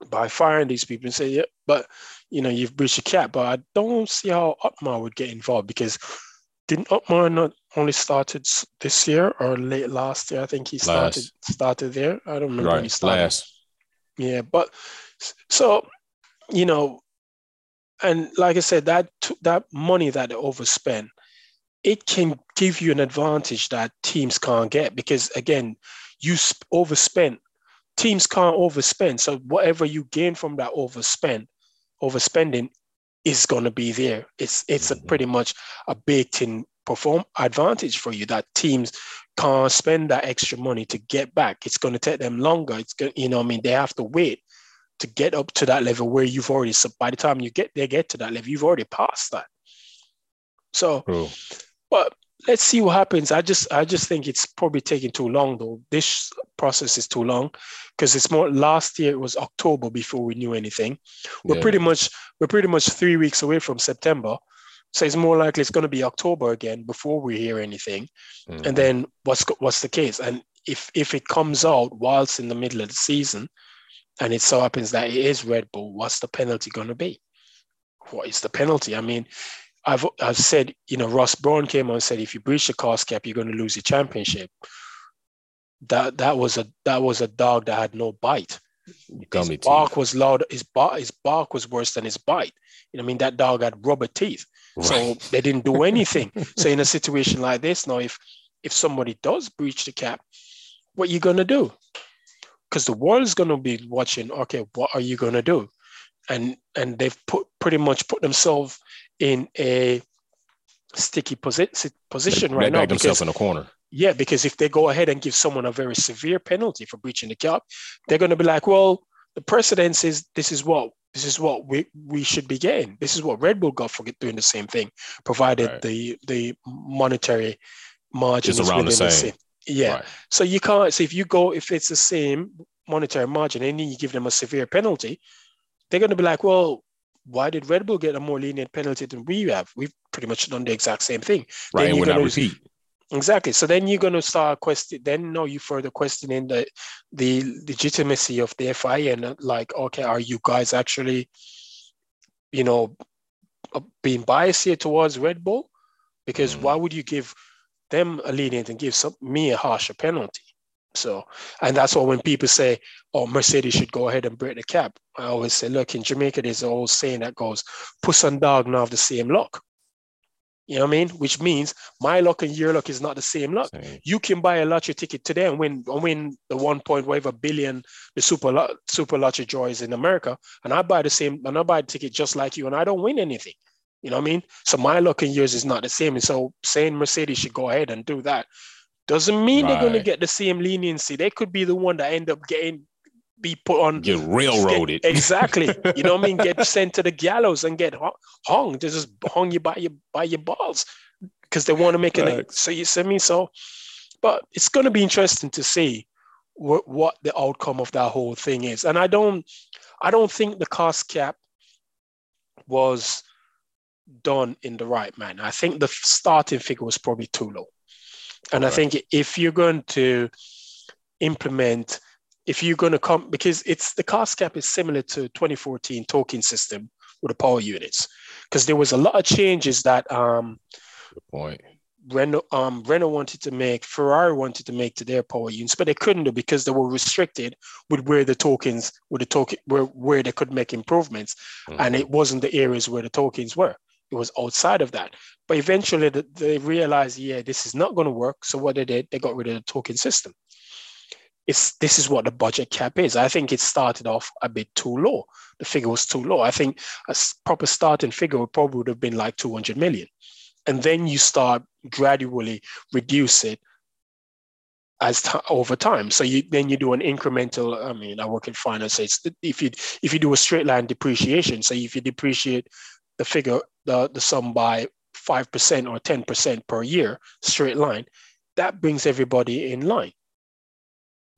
by firing these people and say, yeah, but you know, you've breached the cap. But I don't see how Otmar would get involved because didn't Otmar not only started this year or late last year? I think he started Last. started there. I don't remember when he started. last. Yeah, but so you know, and like I said, that that money that they overspend, it can give you an advantage that teams can't get because again, you sp- overspent. Teams can't overspend, so whatever you gain from that overspend, overspending, is going to be there. It's it's a Mhm. pretty much a baked-in perform advantage for you that teams can't spend that extra money to get back. It's going to take them longer. It's going, you know, I mean, they have to wait to get up to that level where you've already. So by the time you get there, get to that level, you've already passed that. So, True. But let's see what happens. I just, I just think it's probably taking too long, though. This process is too long because it's more. Last year it was October before we knew anything. We're Yeah. pretty much, we're pretty much three weeks away from September. So it's more likely it's going to be October again before we hear anything. Mhm. And then what's what's the case? And if if it comes out whilst in the middle of the season, and it so happens that it is Red Bull, what's the penalty going to be? What is the penalty? I mean, I've I've said you know Ross Brawn came on and said if you breach the cost cap, you're going to lose the championship. That that was a that was a dog that had no bite. gummy his bark teeth. was loud. His bark his bark was worse than his bite. You know, I mean that dog had rubber teeth. So Right. they didn't do anything. so in a situation like this, now if if somebody does breach the cap, what are you gonna do? Because the world is gonna be watching. Okay, what are you gonna do? And and they've put pretty much put themselves in a sticky posi- position right now because in a corner. yeah, because if they go ahead and give someone a very severe penalty for breaching the cap, they're going to be like, well, the precedent says this is what this is what we, we should be getting. This is what Red Bull got for doing the same thing, provided Right. the the monetary margin Is around the within same. Yeah. Right. So you can't. So if you go, if it's the same monetary margin, and then you give them a severe penalty, they're going to be like, well, why did Red Bull get a more lenient penalty than we have? We've pretty much done the exact same thing. Right. Then And we're not repeat. Exactly. So then you're going to start question. Then no, you further questioning the the legitimacy of the FIA and uh, like, okay, are you guys actually, you know, uh, being biased here towards Red Bull? Because Mm. why would you give them a lenient and give some, me a harsher penalty? So, and that's why when people say, "Oh, Mercedes should go ahead and break the cap," I always say, "Look, in Jamaica, there's an old saying that goes, puss and dog now have the same luck." You know what I mean? Which means my luck and your luck is not the same luck. Same. You can buy a lottery ticket today and win and win the one point whatever billion the super lot, super lottery is in America, and I buy the same and I buy a ticket just like you, and I don't win anything. You know what I mean? So my luck and yours is not the same. And so saying Mercedes should go ahead and do that doesn't mean they're going to get the same leniency. They could be the one that end up getting be put on Get railroaded. Get- exactly. You know what I mean? Get sent to the gallows and get hung. They just hung you by your by your balls because they want to make it. Facts. So you see me. So, but it's going to be interesting to see what what the outcome of that whole thing is. And I don't, I don't think the cost cap was done in the right manner. I think the starting figure was probably too low. And I think if you're going to implement, if you're going to come, because it's the cost cap is similar to 2014 token system with the power units, because there was a lot of changes that um, Good point. Renault, um, Renault wanted to make, Ferrari wanted to make to their power units, but they couldn't do because they were restricted with where the tokens, with the token, where, where they could make improvements and Mhm. it wasn't the areas where the tokens were. It was outside of that. But eventually th- they realized, yeah, this is not going to work. So what they did, they got rid of the token system. It's this is what the budget cap is. I think it started off a bit too low. The figure was too low. I think a proper starting figure would probably would have been like 200 million. And then you start gradually reduce it as ti over time. So you then you do an incremental. I mean, I work in finance. So it's if you if you do a straight line depreciation. So if you depreciate the figure the the sum by five percent or ten percent per year, straight line, that brings everybody in line.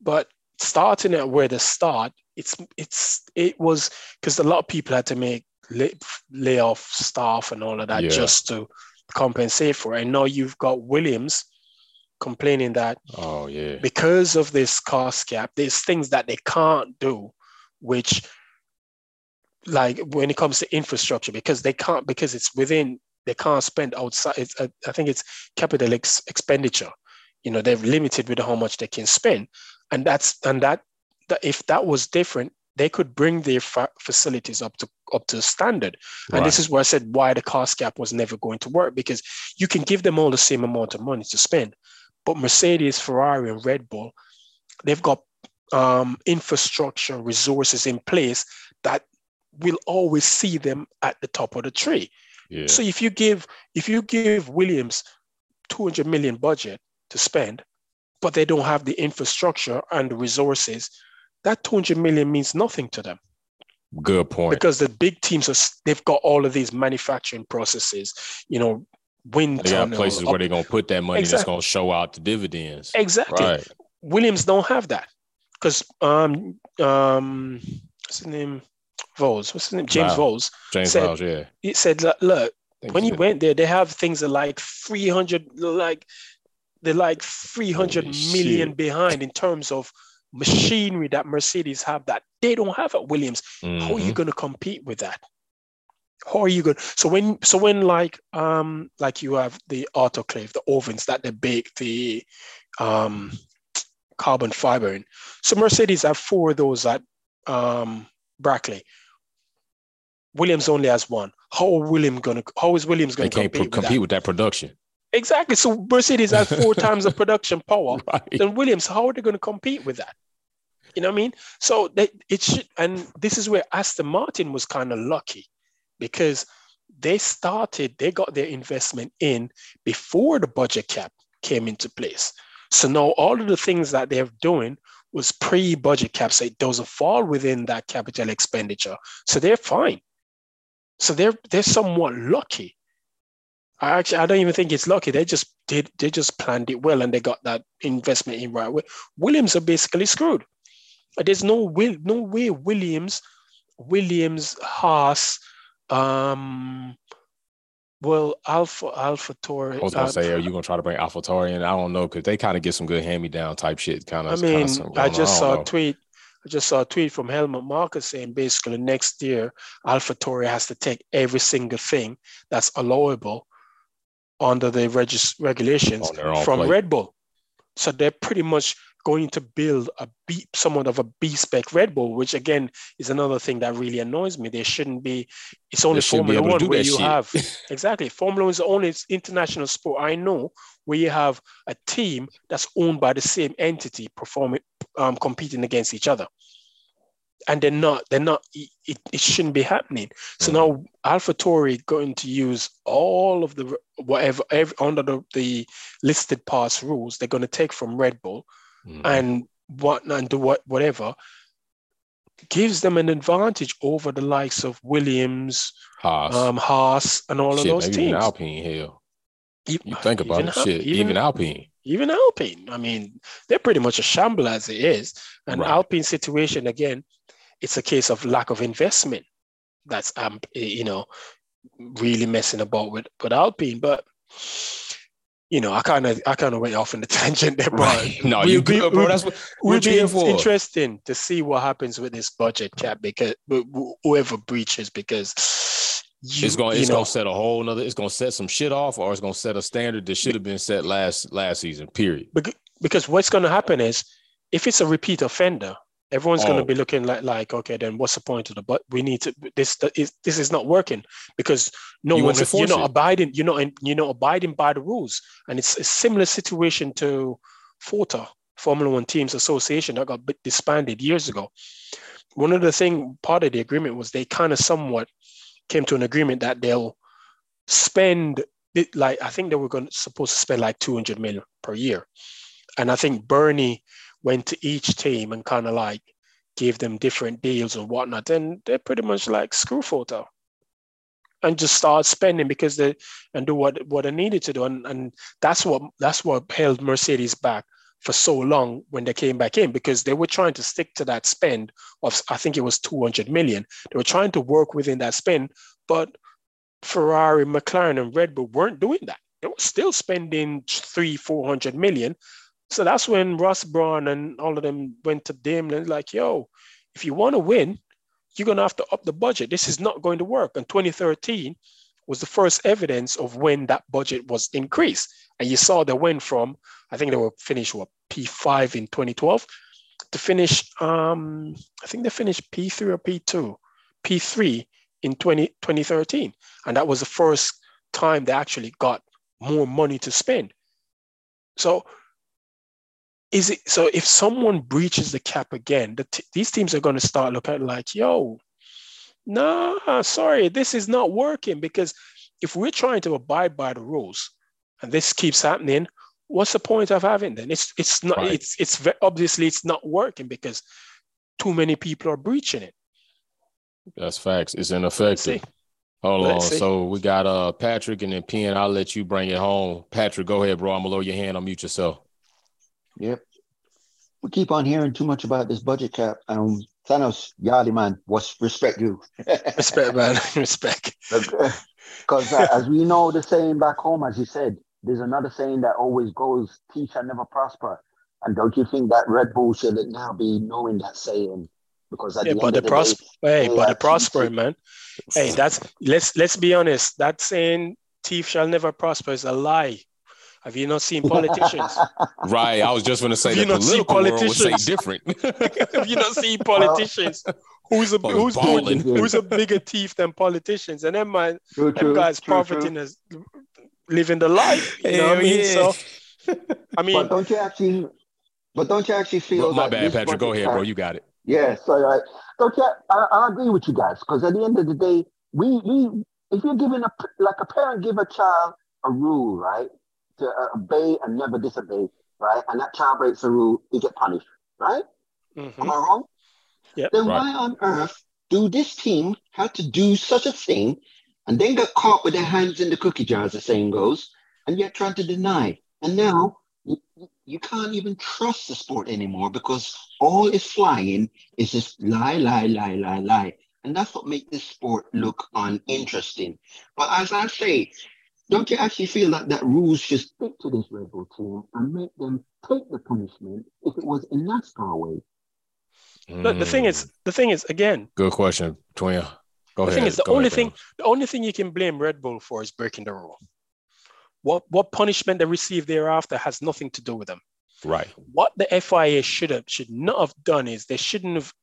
But starting at where they start, it's it's it was because a lot of people had to make lay, lay off staff and all of that Yeah. just to compensate for. it. And now you've got Williams complaining that oh yeah because of this cost cap, there's things that they can't do, which like when it comes to infrastructure, because they can't because it's within they can't spend outside. It's, uh, I think it's capital ex- expenditure. You know, they're limited with how much they can spend, and that's and that, that if that was different, they could bring their fa- facilities up to up to standard. And this is where I said why the cost cap was never going to work because you can give them all the same amount of money to spend, but Mercedes, Ferrari, and Red Bull, they've got um, infrastructure resources in place that will always see them at the top of the tree. Yeah. So if you give if you give Williams 200 million budget to spend, but they don't have the infrastructure and the resources, that 200 million means nothing to them. Good point. Because the big teams are they've got all of these manufacturing processes, you know, wind they got places where they're gonna put that money exactly. that's gonna show out the dividends. Exactly. Right. Williams don't have that because um um what's his name Vowles what's his name James wow. Vowles James said, Vowles yeah he said look when you went there they have things that like 300 like they're like 300 Holy million shit. behind in terms of machinery that Mercedes have that they don't have at Williams. Mm-hmm. How are you mm-hmm. going to compete with that? How are you going? So when so when like um like you have the autoclave, the ovens that they bake the um carbon fiber in. So Mercedes have four of those at um Brackley. Williams only has one. How are William gonna? How is Williams gonna compete, compete, with, compete with that production? Exactly. So Mercedes has four times the production power right. than Williams. How are they going to compete with that? You know what I mean? So they, it should, and this is where Aston Martin was kind of lucky because they started, they got their investment in before the budget cap came into place. So now all of the things that they're doing was pre-budget cap, so it doesn't fall within that capital expenditure. So they're fine. So they're they're somewhat lucky I actually I don't even think it's lucky. They just did they just planned it well and they got that investment in right away. Williams are basically screwed. There's no will no way Williams, Williams, Haas, um, well, Alpha Alpha Tauri. I was gonna uh, say, are you gonna try to bring Alpha Tauri in? I don't know because they kind of get some good hand me down type shit. Kind of. I mean, I just saw know. a tweet. I just saw a tweet from Helmut Marko saying basically next year Alpha Tauri has to take every single thing that's allowable under the regis- regulations from. Red Bull. So they're pretty much going to build a B, somewhat of a B spec Red Bull, which again is another thing that really annoys me. There shouldn't be. It's only Formula One where you shit. have exactly Formula One is the only international sport I know where you have a team that's owned by the same entity performing, um, competing against each other and they're not they're not it, it shouldn't be happening so mm-hmm. now alpha tauri going to use all of the whatever every, under the, the listed pass rules they're going to take from red bull mm-hmm. and what and do what whatever gives them an advantage over the likes of williams haas, um, haas and all shit, of those teams alpine hell you, you think about it, shit, even, even Alpine. Even Alpine. I mean, they're pretty much a shamble as it is. And right. Alpine situation again, it's a case of lack of investment that's um you know really messing about with with Alpine. But you know, I kind of I kind of went off in the tangent there, but right. no, you be, good, bro. That's what be interesting to see what happens with this budget cap because whoever breaches because. You, it's gonna it's know, gonna set a whole nother it's gonna set some shit off or it's gonna set a standard that should have been set last last season period because what's gonna happen is if it's a repeat offender Everyone's oh. going to be looking like, like, okay, then what's the point of the? But we need to. This is this is not working because no you one's. You're not it. abiding. You're not. You're not abiding by the rules, and it's a similar situation to FOTA, Formula One Teams Association, that got disbanded years ago. One of the thing, part of the agreement was they kind of somewhat came to an agreement that they'll spend like I think they were going to supposed to spend like 200 million per year, and I think Bernie went to each team and kind of like gave them different deals and whatnot, and they're pretty much like screw FOTA and just start spending because they and do what what they needed to do, and and that's what that's what held Mercedes back for so long when they came back in because they were trying to stick to that spend of I think it was 200 million. They were trying to work within that spend, but Ferrari, McLaren, and Red Bull weren't doing that. They were still spending three, four hundred million. So that's when Ross Brawn and all of them went to Daimler like, yo, if you want to win, you're gonna have to up the budget. This is not going to work. And 2013 was the first evidence of when that budget was increased. And you saw they went from, I think they were finished what P5 in 2012 to finish, um, I think they finished P3 or P2, P3 in 20, 2013. And that was the first time they actually got more money to spend. So is it so if someone breaches the cap again, the t- these teams are going to start looking like, yo, nah, sorry, this is not working because if we're trying to abide by the rules and this keeps happening, what's the point of having then? It's it's not right. it's it's obviously it's not working because too many people are breaching it. That's facts. It's ineffective. Hold Let's on. See. So we got uh Patrick and then Pen. I'll let you bring it home. Patrick, go ahead, bro. I'm gonna lower your hand. Unmute yourself. Yep. We keep on hearing too much about this budget cap. Um, Thanos, Yali man, what's respect you? respect, man, respect. Because uh, as we know, the saying back home, as you said, there's another saying that always goes, "Peace shall never prosper." And don't you think that Red Bull should now be knowing that saying? Because at yeah, the but the, the prosper, hey, but the prospering, man. Hey, that's let's let's be honest. That saying "thief shall never prosper" is a lie. Have you not seen politicians? right. I was just going to say Have the political world would say different. Have you not seen politicians? Who's a who's, who's, who's a bigger thief than politicians? And then my true, them guys true, profiting true. as living the life. You know what I mean? Yeah. So I mean, but don't you actually? But don't you actually feel? Well, my bad, Patrick. Go ahead, bro. You got it. Yeah. So uh, don't you? I, I agree with you guys because at the end of the day, we we if you're giving a like a parent give a child a rule, right? To uh, obey and never disobey, right? And that child breaks the rule, he get punished, right? Mm-hmm. Am I wrong? Yeah. Then right. why on earth do this team have to do such a thing and then get caught with their hands in the cookie jar, as the saying goes, and yet trying to deny? And now you, you can't even trust the sport anymore because all is flying is just lie, lie, lie, lie, lie. And that's what makes this sport look uninteresting. But as I say, don't you actually feel like that rules should stick to this Red Bull team and make them take the punishment if it was in NASCAR way? The, the thing is, the thing is, again. Good question, Twin. Go the ahead. thing is, the Go only ahead, thing, the only thing you can blame Red Bull for is breaking the rule. What what punishment they receive thereafter has nothing to do with them. Right. What the FIA should have should not have done is they shouldn't have,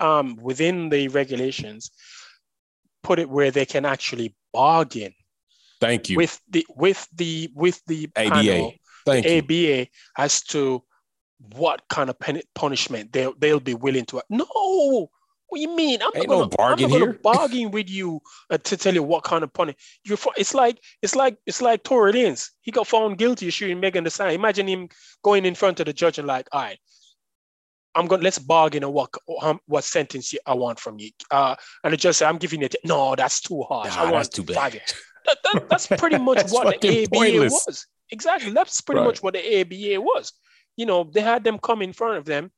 um, within the regulations, put it where they can actually bargain Thank you. With the with the with the ABA. Panel, Thank the you. ABA as to what kind of pen- punishment they'll they'll be willing to. No, what do you mean? I'm Ain't not gonna, no bargain I'm not here. bargain with you uh, to tell you what kind of punishment. You're. It's like it's like it's like Tory Lanez. He got found guilty of shooting Megan Thee Stallion. Imagine him going in front of the judge and like, all right, I'm going. to Let's bargain on what um, what sentence I want from you. Uh, and the judge said, I'm giving it. No, that's too harsh. Nah, I want that's too bad. five years. That, that, that's pretty much That's what the ABA pointless. was. Exactly. That's pretty Right. much what the ABA was. You know, they had them come in front of them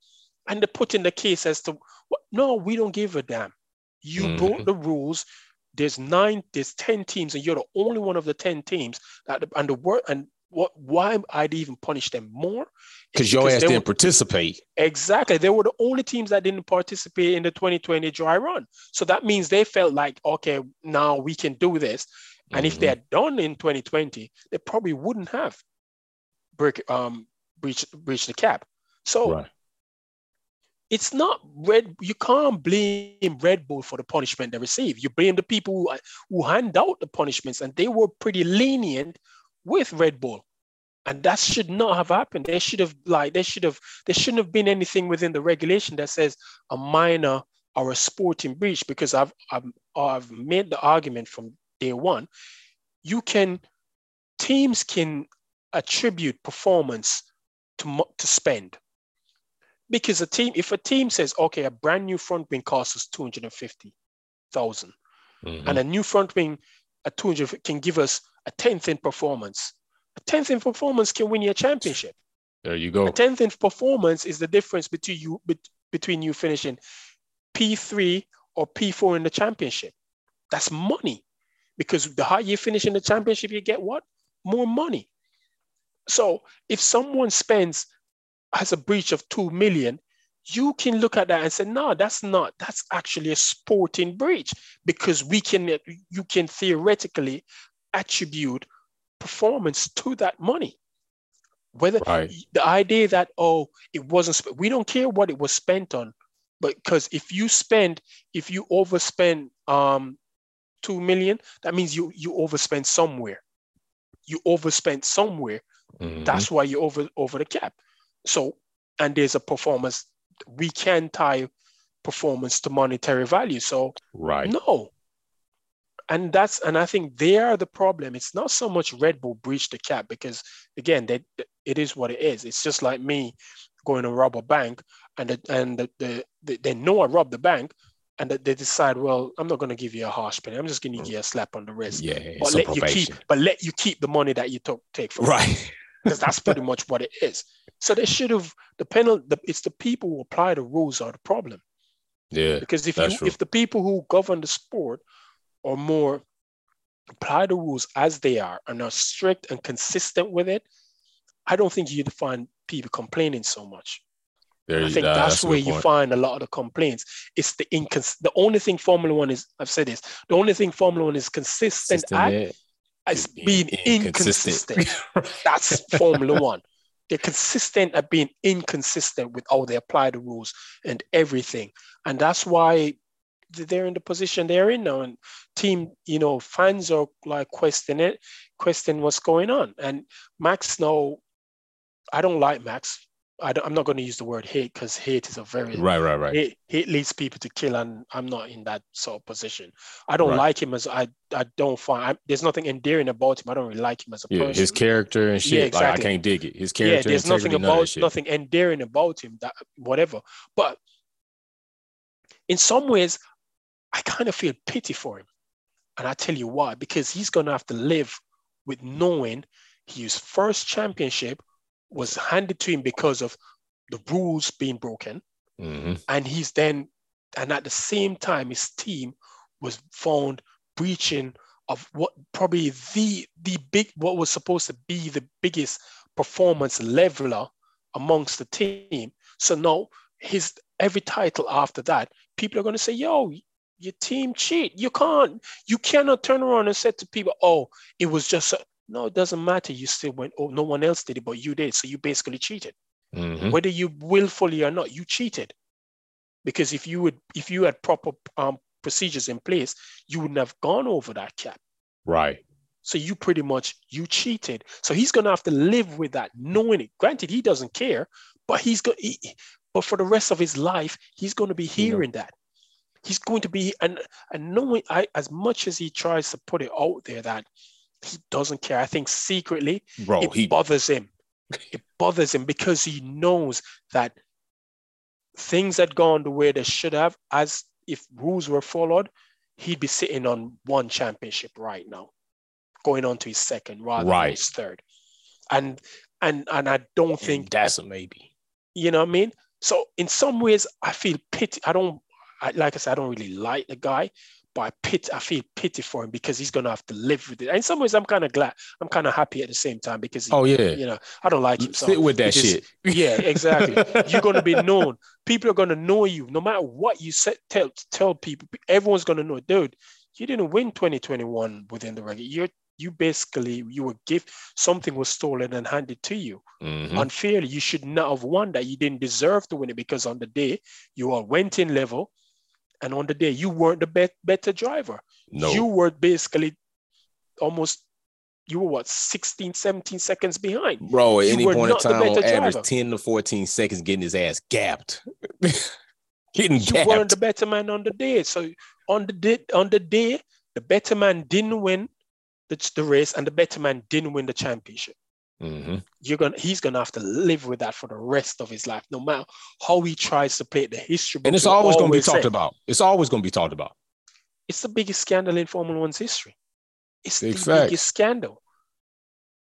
and they put in the case as to what no, we don't give a damn. You Mhm. broke the rules. There's nine, there's 10 teams, and you're the only one of the 10 teams that and the work and what why I'd even punish them more? Because your ass didn't were- participate. Exactly. They were the only teams that didn't participate in the 2020 dry run. So that means they felt like, okay, now we can do this. And if they had done in 2020, they probably wouldn't have break, um, breached, breached the cap. So Right. it's not Red. You can't blame Red Bull for the punishment they receive. You blame the people who, who hand out the punishments, and they were pretty lenient with Red Bull. And that should not have happened. They should have like they should have there shouldn't have been anything within the regulation that says a minor or a sporting breach because I've I've, I've made the argument from day one. You can teams can attribute performance to to spend because a team if a team says okay a brand new front wing costs us 250,000 Mhm. and a new front wing at 200 can give us a 10th in performance a 10th in performance can win you a championship There you go. a 10th in performance is the difference between you bet- between you finishing P3 or P4 in the championship. That's money. Because the higher you finish in the championship, you get what? More money. So if someone spends has a breach of two million, you can look at that and say, no, that's not, that's actually a sporting breach because we can, you can theoretically attribute performance to that money. Whether right. the idea that, oh, it wasn't, we don't care what it was spent on, but because if you spend, if you overspend um, 2 million, that means you, you overspend somewhere. You overspent somewhere. Mm-hmm. That's why you over, over the cap. So, and there's a performance we can tie performance to monetary value. So right. No. And that's and I think they are the problem. It's not so much Red Bull breached the cap because again, that it is what it is. It's just like me going to rob a bank and the, and the, the, the they know I robbed the bank and they decide, well, I'm not going to give you a harsh penalty. I'm just going to give you a slap on the wrist. Yeah, but let you keep, but let you keep the money that you took take from right. Because that's pretty much what it is. So they should have the penalty. The, it's the people who apply the rules are the problem. Yeah. Because if you if the people who govern the sport are more apply the rules as they are and are strict and consistent with it, I don't think you'd find people complaining so much. There I think that's, that's where you find a lot of the complaints. It's the incons. The only thing Formula One is, I've said this. The only thing Formula One is consistent at is being inconsistent. inconsistent. that's Formula One they're consistent at being inconsistent with how they apply the rules and everything. And that's why they're in the position they're in now. And team, you know, fans are like questioning it, question what's going on. And Max now, I don't like Max. I am not going to use the word hate because hate is a very right, right, right. Hate, hate, leads people to kill, and I'm not in that sort of position. I don't right. like him as I. I don't find I, there's nothing endearing about him. I don't really like him as a yeah, person. His character and shit, yeah, exactly. like I can't dig it. His character, yeah, there's nothing about nothing endearing about him. That whatever, but in some ways, I kind of feel pity for him, and I tell you why. Because he's gonna have to live with knowing his first championship was handed to him because of the rules being broken. Mm-hmm. And he's then, and at the same time, his team was found breaching of what probably the the big what was supposed to be the biggest performance leveler amongst the team. So now his every title after that, people are going to say, "Yo, your team cheat. You can't. You cannot turn around and say to people, "Oh, it was just a, no, it doesn't matter. You still went, oh, no one else did it, but you did. So you basically cheated. Mm-hmm. Whether you willfully or not, you cheated. Because if you would, if you had proper um, procedures in place, you wouldn't have gone over that cap. Right. So you pretty much you cheated. So he's gonna have to live with that, knowing it. Granted, he doesn't care, but he's going. He, but for the rest of his life, he's going to be hearing yeah. that. He's going to be and and knowing I as much as he tries to put it out there that he doesn't care. I think secretly Bro, it he... bothers him. It bothers him because he knows that things had gone the way they should have, as if rules were followed, he'd be sitting on one championship right now, going on to his second rather right. than his third. And and and I don't think that's a maybe. You know what I mean? So in some ways, I feel pity. I don't I, like I said, I don't really like the guy, but I pit I feel pity for him because he's gonna have to live with it. And in some ways, I'm kind of glad. I'm kind of happy at the same time because he, oh yeah, you know, I don't like him. So Sit with that shit. Yeah, exactly. You're gonna be known. People are gonna know you no matter what you say, tell tell people. Everyone's gonna know, dude. You didn't win 2021 within the regular. You're you basically you were gift something was stolen and handed to you mm-hmm. unfairly. You should not have won that. You didn't deserve to win it because on the day you all went in level and on the day, you weren't the be- better driver. No. You were basically almost, you were what, 16, 17 seconds behind. Bro, at you any point in time, on average, 10 to 14 seconds getting his ass gapped. getting you gapped. weren't the better man on the day. So on the day, on the day, the better man didn't win the, the race and the better man didn't win the championship. Mm-hmm. You're gonna he's gonna have to live with that for the rest of his life, no matter how he tries to play the history. And it's always, always gonna be talked say, about. It's always gonna be talked about. It's the biggest scandal in Formula One's history. It's Big the fact. biggest scandal.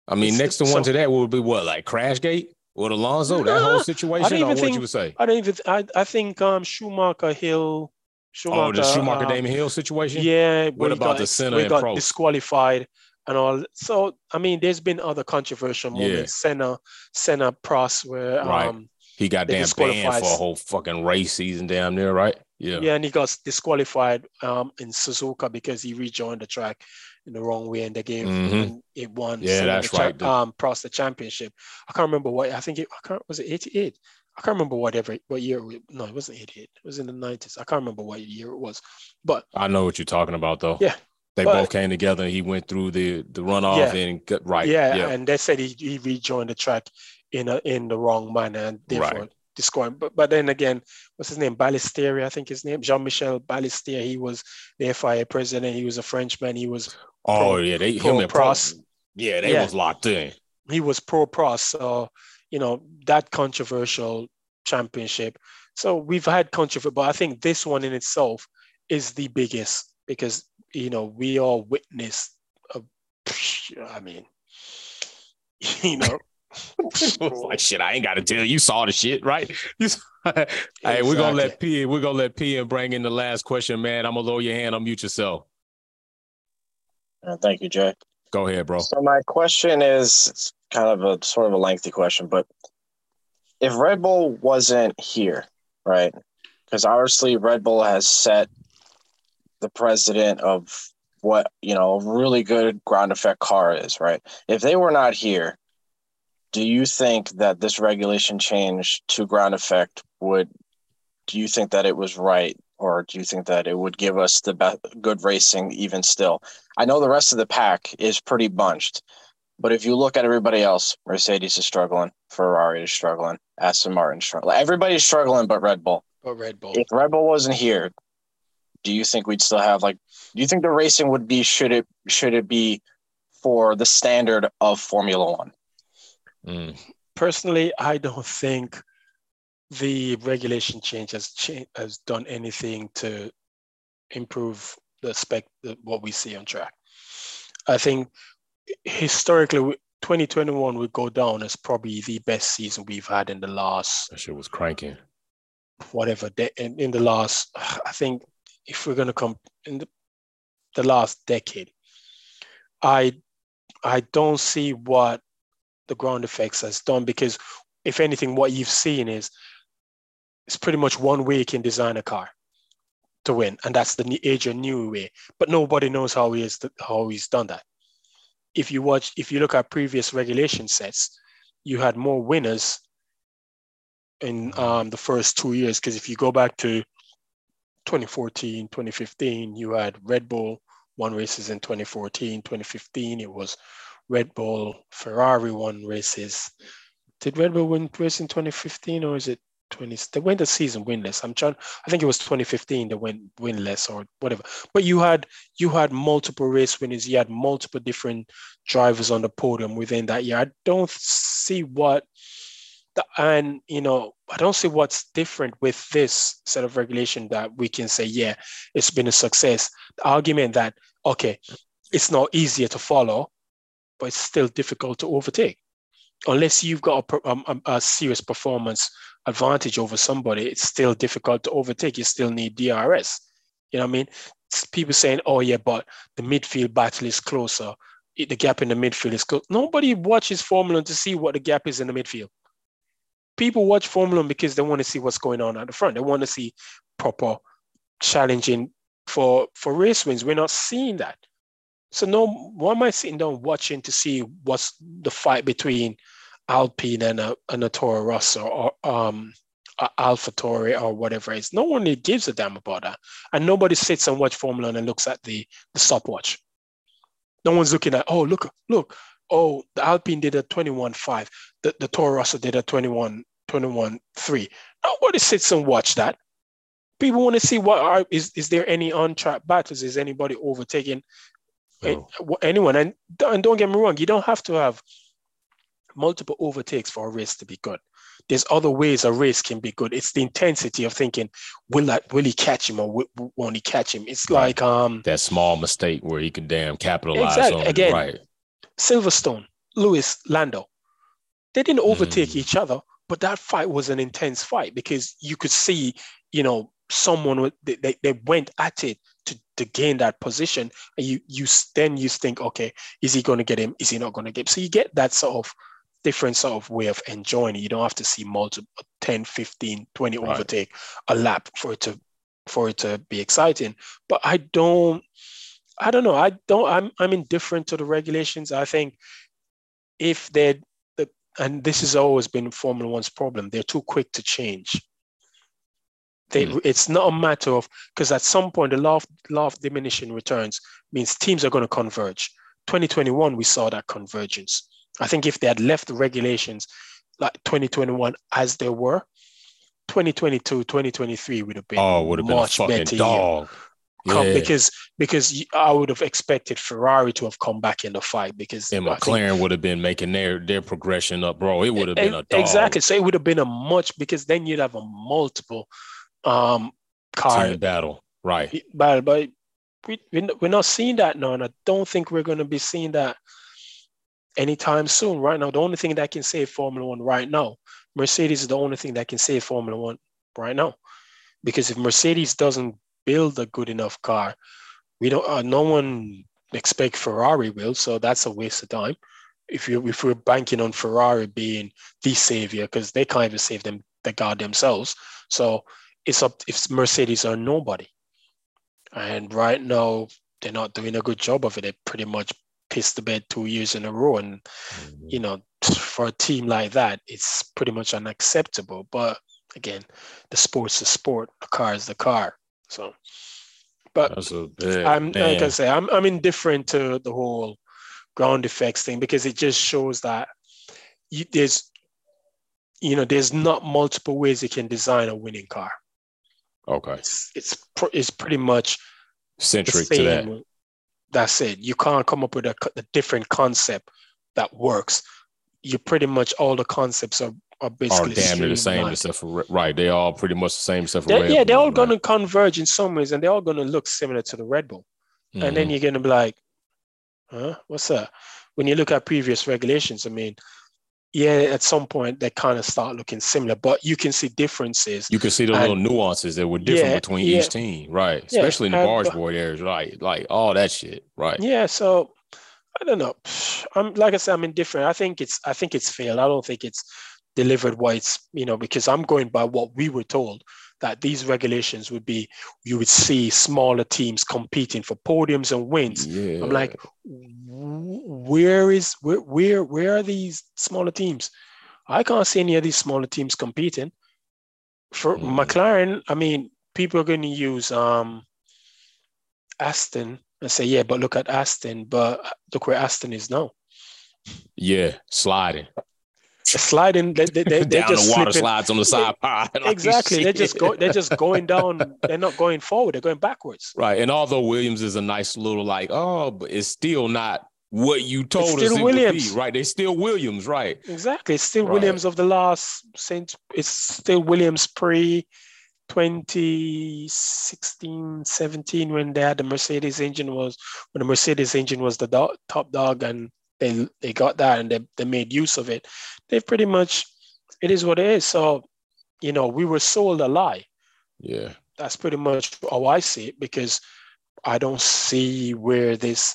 I mean, it's next the, to one so, to that would be what, like Crashgate or Alonso, nah, that whole situation. I don't even think, you would say. I don't even. I, I think um, Schumacher, Hill, Schumacher. oh, the Schumacher um, Damon Hill situation. Yeah. What about got, the he and got Prost? disqualified and all. So I mean, there's been other controversial moments. Yeah. Senna, Senna, Prost, where Right. um, He got damn banned for a whole fucking race season, damn near, right? Yeah. yeah. and he got disqualified um in Suzuka because he rejoined the track in the wrong way, and they gave Mhm. and it won. Yeah, Senna that's the right. The- Um, Prost the championship. I can't remember what I think it. I can't. Was it eighty eight? I can't remember whatever what year. it- No, it wasn't eighty eight. It was in the nineties. I can't remember what year it was, but I know what you're talking about, though. Yeah, They but- both came together and he went through the the runoff Yeah. and got right. yeah, Yeah. and they said he, he rejoined the track in a, in the wrong manner and therefore Right. disqualified. But but then again, what's his name? Ballestieri, I think his name, Jean-Michel Ballestieri. He was the FIA president. He was a Frenchman. He was oh pro- yeah, they pro him and Prost. Prost. Yeah, they Yeah. was locked in. he was pro Prost. So you know that controversial championship. So we've had controversy, but I think this one in itself is the biggest because you know we all witnessed. A, I mean, you know. like shit, I ain't got to tell you. You saw the shit, right? You saw- hey, we're gonna let P. We're gonna let P. and bring in the last question, man. I'm gonna lower your hand. Unmute yourself. Uh, thank you, Jay. Go ahead, bro. So my question is kind of a sort of a lengthy question, but if Red Bull wasn't here, right? Because obviously Red Bull has set the precedent of what you know a really good ground effect car is, right? If they were not here, do you think that this regulation change to ground effect would? Do you think that it was right, or do you think that it would give us the best, good racing even still? I know the rest of the pack is pretty bunched, but if you look at everybody else, Mercedes is struggling, Ferrari is struggling, Aston Martin struggling. Everybody's struggling but Red Bull. But Red Bull. If Red Bull wasn't here, do you think we'd still have like do you think the racing would be should it should it be for the standard of Formula One? Mm. personally, I don't think the regulation change has cha- has done anything to improve the spec the, what we see on track. I think historically, 2021 would go down as probably the best season we've had in the last That shit was cranking. whatever de- in, in the last. I think if we're gonna come in the, the last decade, I I don't see what the ground effects has done because if anything, what you've seen is it's pretty much one way you can design a car to win, and that's the age Adrian Newey way. But nobody knows how he is how he's done that. If you watch, if you look at previous regulation sets, you had more winners in um, the first two years. Because if you go back to 2014, 2015, you had Red Bull won races in 2014, 2015. It was Red Bull, Ferrari won races. Did Red Bull win race in 2015 or is it 20? They went the season winless. I'm trying. I think it was 2015 they went winless or whatever. But you had you had multiple race winners. You had multiple different drivers on the podium within that year. I don't see what and you know I don't see what's different with this set of regulation that we can say yeah it's been a success. The argument that okay it's not easier to follow, but it's still difficult to overtake unless you've got a, per- um, um, a serious performance advantage over somebody. It's still difficult to overtake. You still need DRS. You know what I mean? People saying, "Oh yeah, but the midfield battle is closer. The gap in the midfield is close." Nobody watches Formula to see what the gap is in the midfield. People watch Formula One because they want to see what's going on at the front. They want to see proper challenging for for race wins. We're not seeing that. So no, why am I sitting down watching to see what's the fight between Alpine and a, and a Toro Rosso or um, Alpha Tauri or whatever it is? No one really gives a damn about that, and nobody sits and watch Formula One and looks at the the stopwatch. No one's looking at oh look look oh the Alpine did a 21.5, the the Toro Rosso did a 21 21.3. Nobody sits and watch that. People want to see what are is is there any on track battles? Is anybody overtaking No. anyone. And, and don't get me wrong, you don't have to have multiple overtakes for a race to be good. There's other ways a race can be good. It's the intensity of thinking, will that will he catch him or wi- won't he catch him? It's Right. like um That small mistake where he can damn capitalize Exactly. on it. Again, Right. Silverstone, Lewis, Lando. They didn't overtake Mm. each other, but that fight was an intense fight because you could see, you know, someone they, they, they went at it to, to gain that position and you you then you think okay is he going to get him is he not going to get him so you get that sort of different sort of way of enjoying it you don't have to see multiple 10 15 20 right. overtake a lap for it to for it to be exciting but i don't i don't know i don't i'm i'm indifferent to the regulations i think if they're the, and this has always been Formula One's problem. They're too quick to change. They, mm. It's not a matter of because at some point the law of, law of diminishing returns means teams are going to converge. 2021 we saw that convergence. I think if they had left the regulations like 2021 as they were, 2022, 2023 would have been oh, would have much been a better dog. Year come yeah. because because I would have expected Ferrari to have come back in the fight because and McLaren think, would have been making their their progression up, bro. It would have been a dog. exactly. So it would have been a much because then you'd have a multiple um car Team battle, right? But but we we're not seeing that now, and I don't think we're going to be seeing that anytime soon. Right now, the only thing that can save Formula One right now, Mercedes is the only thing that can save Formula One right now, because if Mercedes doesn't build a good enough car. We don't. Uh, no one expect Ferrari will, so that's a waste of time. If you if we're banking on Ferrari being the savior, because they can't even save them the god themselves. So it's up if Mercedes are nobody. And right now they're not doing a good job of it. They pretty much pissed the bed two years in a row. And mm-hmm. you know, for a team like that, it's pretty much unacceptable. But again, the sport's the sport, the car is the car. So, but I'm like I say, I'm I'm indifferent to the whole ground effects thing because it just shows that you, there's you know there's not multiple ways you can design a winning car. Okay, it's it's, it's pretty much centric to that. That's it. You can't come up with a, a different concept that works. You pretty much all the concepts are are basically are damn near the same except for right. They all pretty much the same except for they're, yeah. They're all going to converge in some ways, and they're all going to look similar to the Red Bull. Mm-hmm. And then mm-hmm. you're going to be like, huh? What's that? When you look at previous regulations, I mean, yeah, at some point they kind of start looking similar, but you can see differences. You can see the and, little nuances that were different yeah, between yeah, each team, right? Especially in the barge board areas, right? Like all that shit, right? Yeah. So I don't know. I'm like I said, I'm indifferent. I think it's I think it's failed. I don't think it's delivered what it's, you know, because I'm going by what we were told that these regulations would be, you would see smaller teams competing for podiums and wins. Yeah. I'm like, where is, where, where, where are these smaller teams? I can't see any of these smaller teams competing. For mm. McLaren, I mean, people are going to use um, Aston and say, yeah, but look at Aston, but look where Aston is now. Yeah, sliding sliding. They, they, they, down just the water slipping. slides on the side. exactly. They're just go, They're just going down. They're not going forward. They're going backwards. Right. And although Williams is a nice little like, oh, but it's still not what you told it's us it Williams. be. Right. They're still Williams. Right. Exactly. It's still right. Williams of the last since it's still Williams pre 2016 17 when they had the Mercedes engine was when the Mercedes engine was the do- top dog and they they got that and they, they made use of it they've pretty much it is what it is. So you know we were sold a lie. Yeah. That's pretty much how i see it because i don't see where these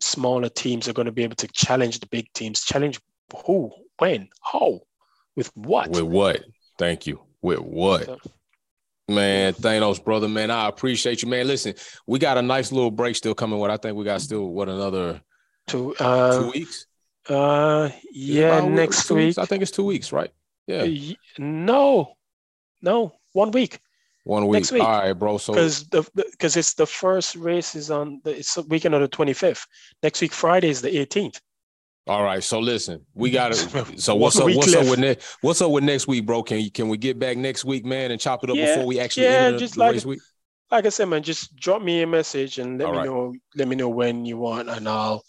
smaller teams are going to be able to challenge the big teams. Challenge who? When? How? With what? With what? Thank you. With what? So, Man, Thanos, brother, man, I appreciate you, man. Listen, we got a nice little break still coming. What I think we got still what another Two uh, two weeks. Uh, yeah, next week. Weeks? I think it's two weeks, right? Yeah. No, no, one week. One week. Next week. All right, bro. So because the because it's the first race is on the it's the weekend of the twenty fifth. Next week, Friday is the eighteenth. All right, so listen, we got to. So what's up? What's left. up with next? What's up with next week, bro? Can you can we get back next week, man, and chop it up yeah, before we actually yeah, enter just the like, race week? Like I said, man, just drop me a message and let All me right. know. Let me know when you want, and I'll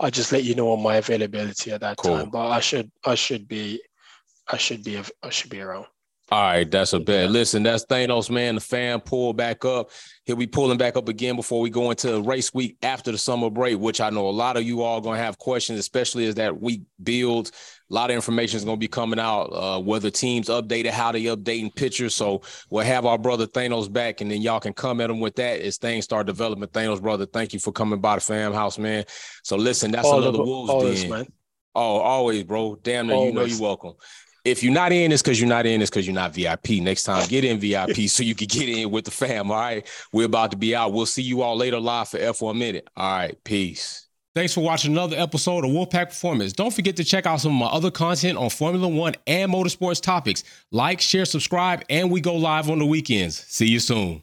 I'll just let you know on my availability at that cool. time. But I should I should be I should be I should be around. All right, that's a bet. Listen, that's Thanos, man. The fan pulled back up. He'll be pulling back up again before we go into race week after the summer break, which I know a lot of you all going to have questions, especially as that week builds. A lot of information is going to be coming out, uh, whether teams updated, how they updating pictures. So we'll have our brother Thanos back, and then y'all can come at him with that as things start developing. Thanos, brother, thank you for coming by the fam house, man. So listen, that's all another the, Wolves always. Man. Oh, always, bro. Damn, you know you're welcome if you're not in, it's because you're not in. It's because you're not VIP. Next time, get in VIP so you can get in with the fam. All right. We're about to be out. We'll see you all later live for F1 Minute. All right. Peace. Thanks for watching another episode of Wolfpack Performance. Don't forget to check out some of my other content on Formula One and motorsports topics. Like, share, subscribe, and we go live on the weekends. See you soon.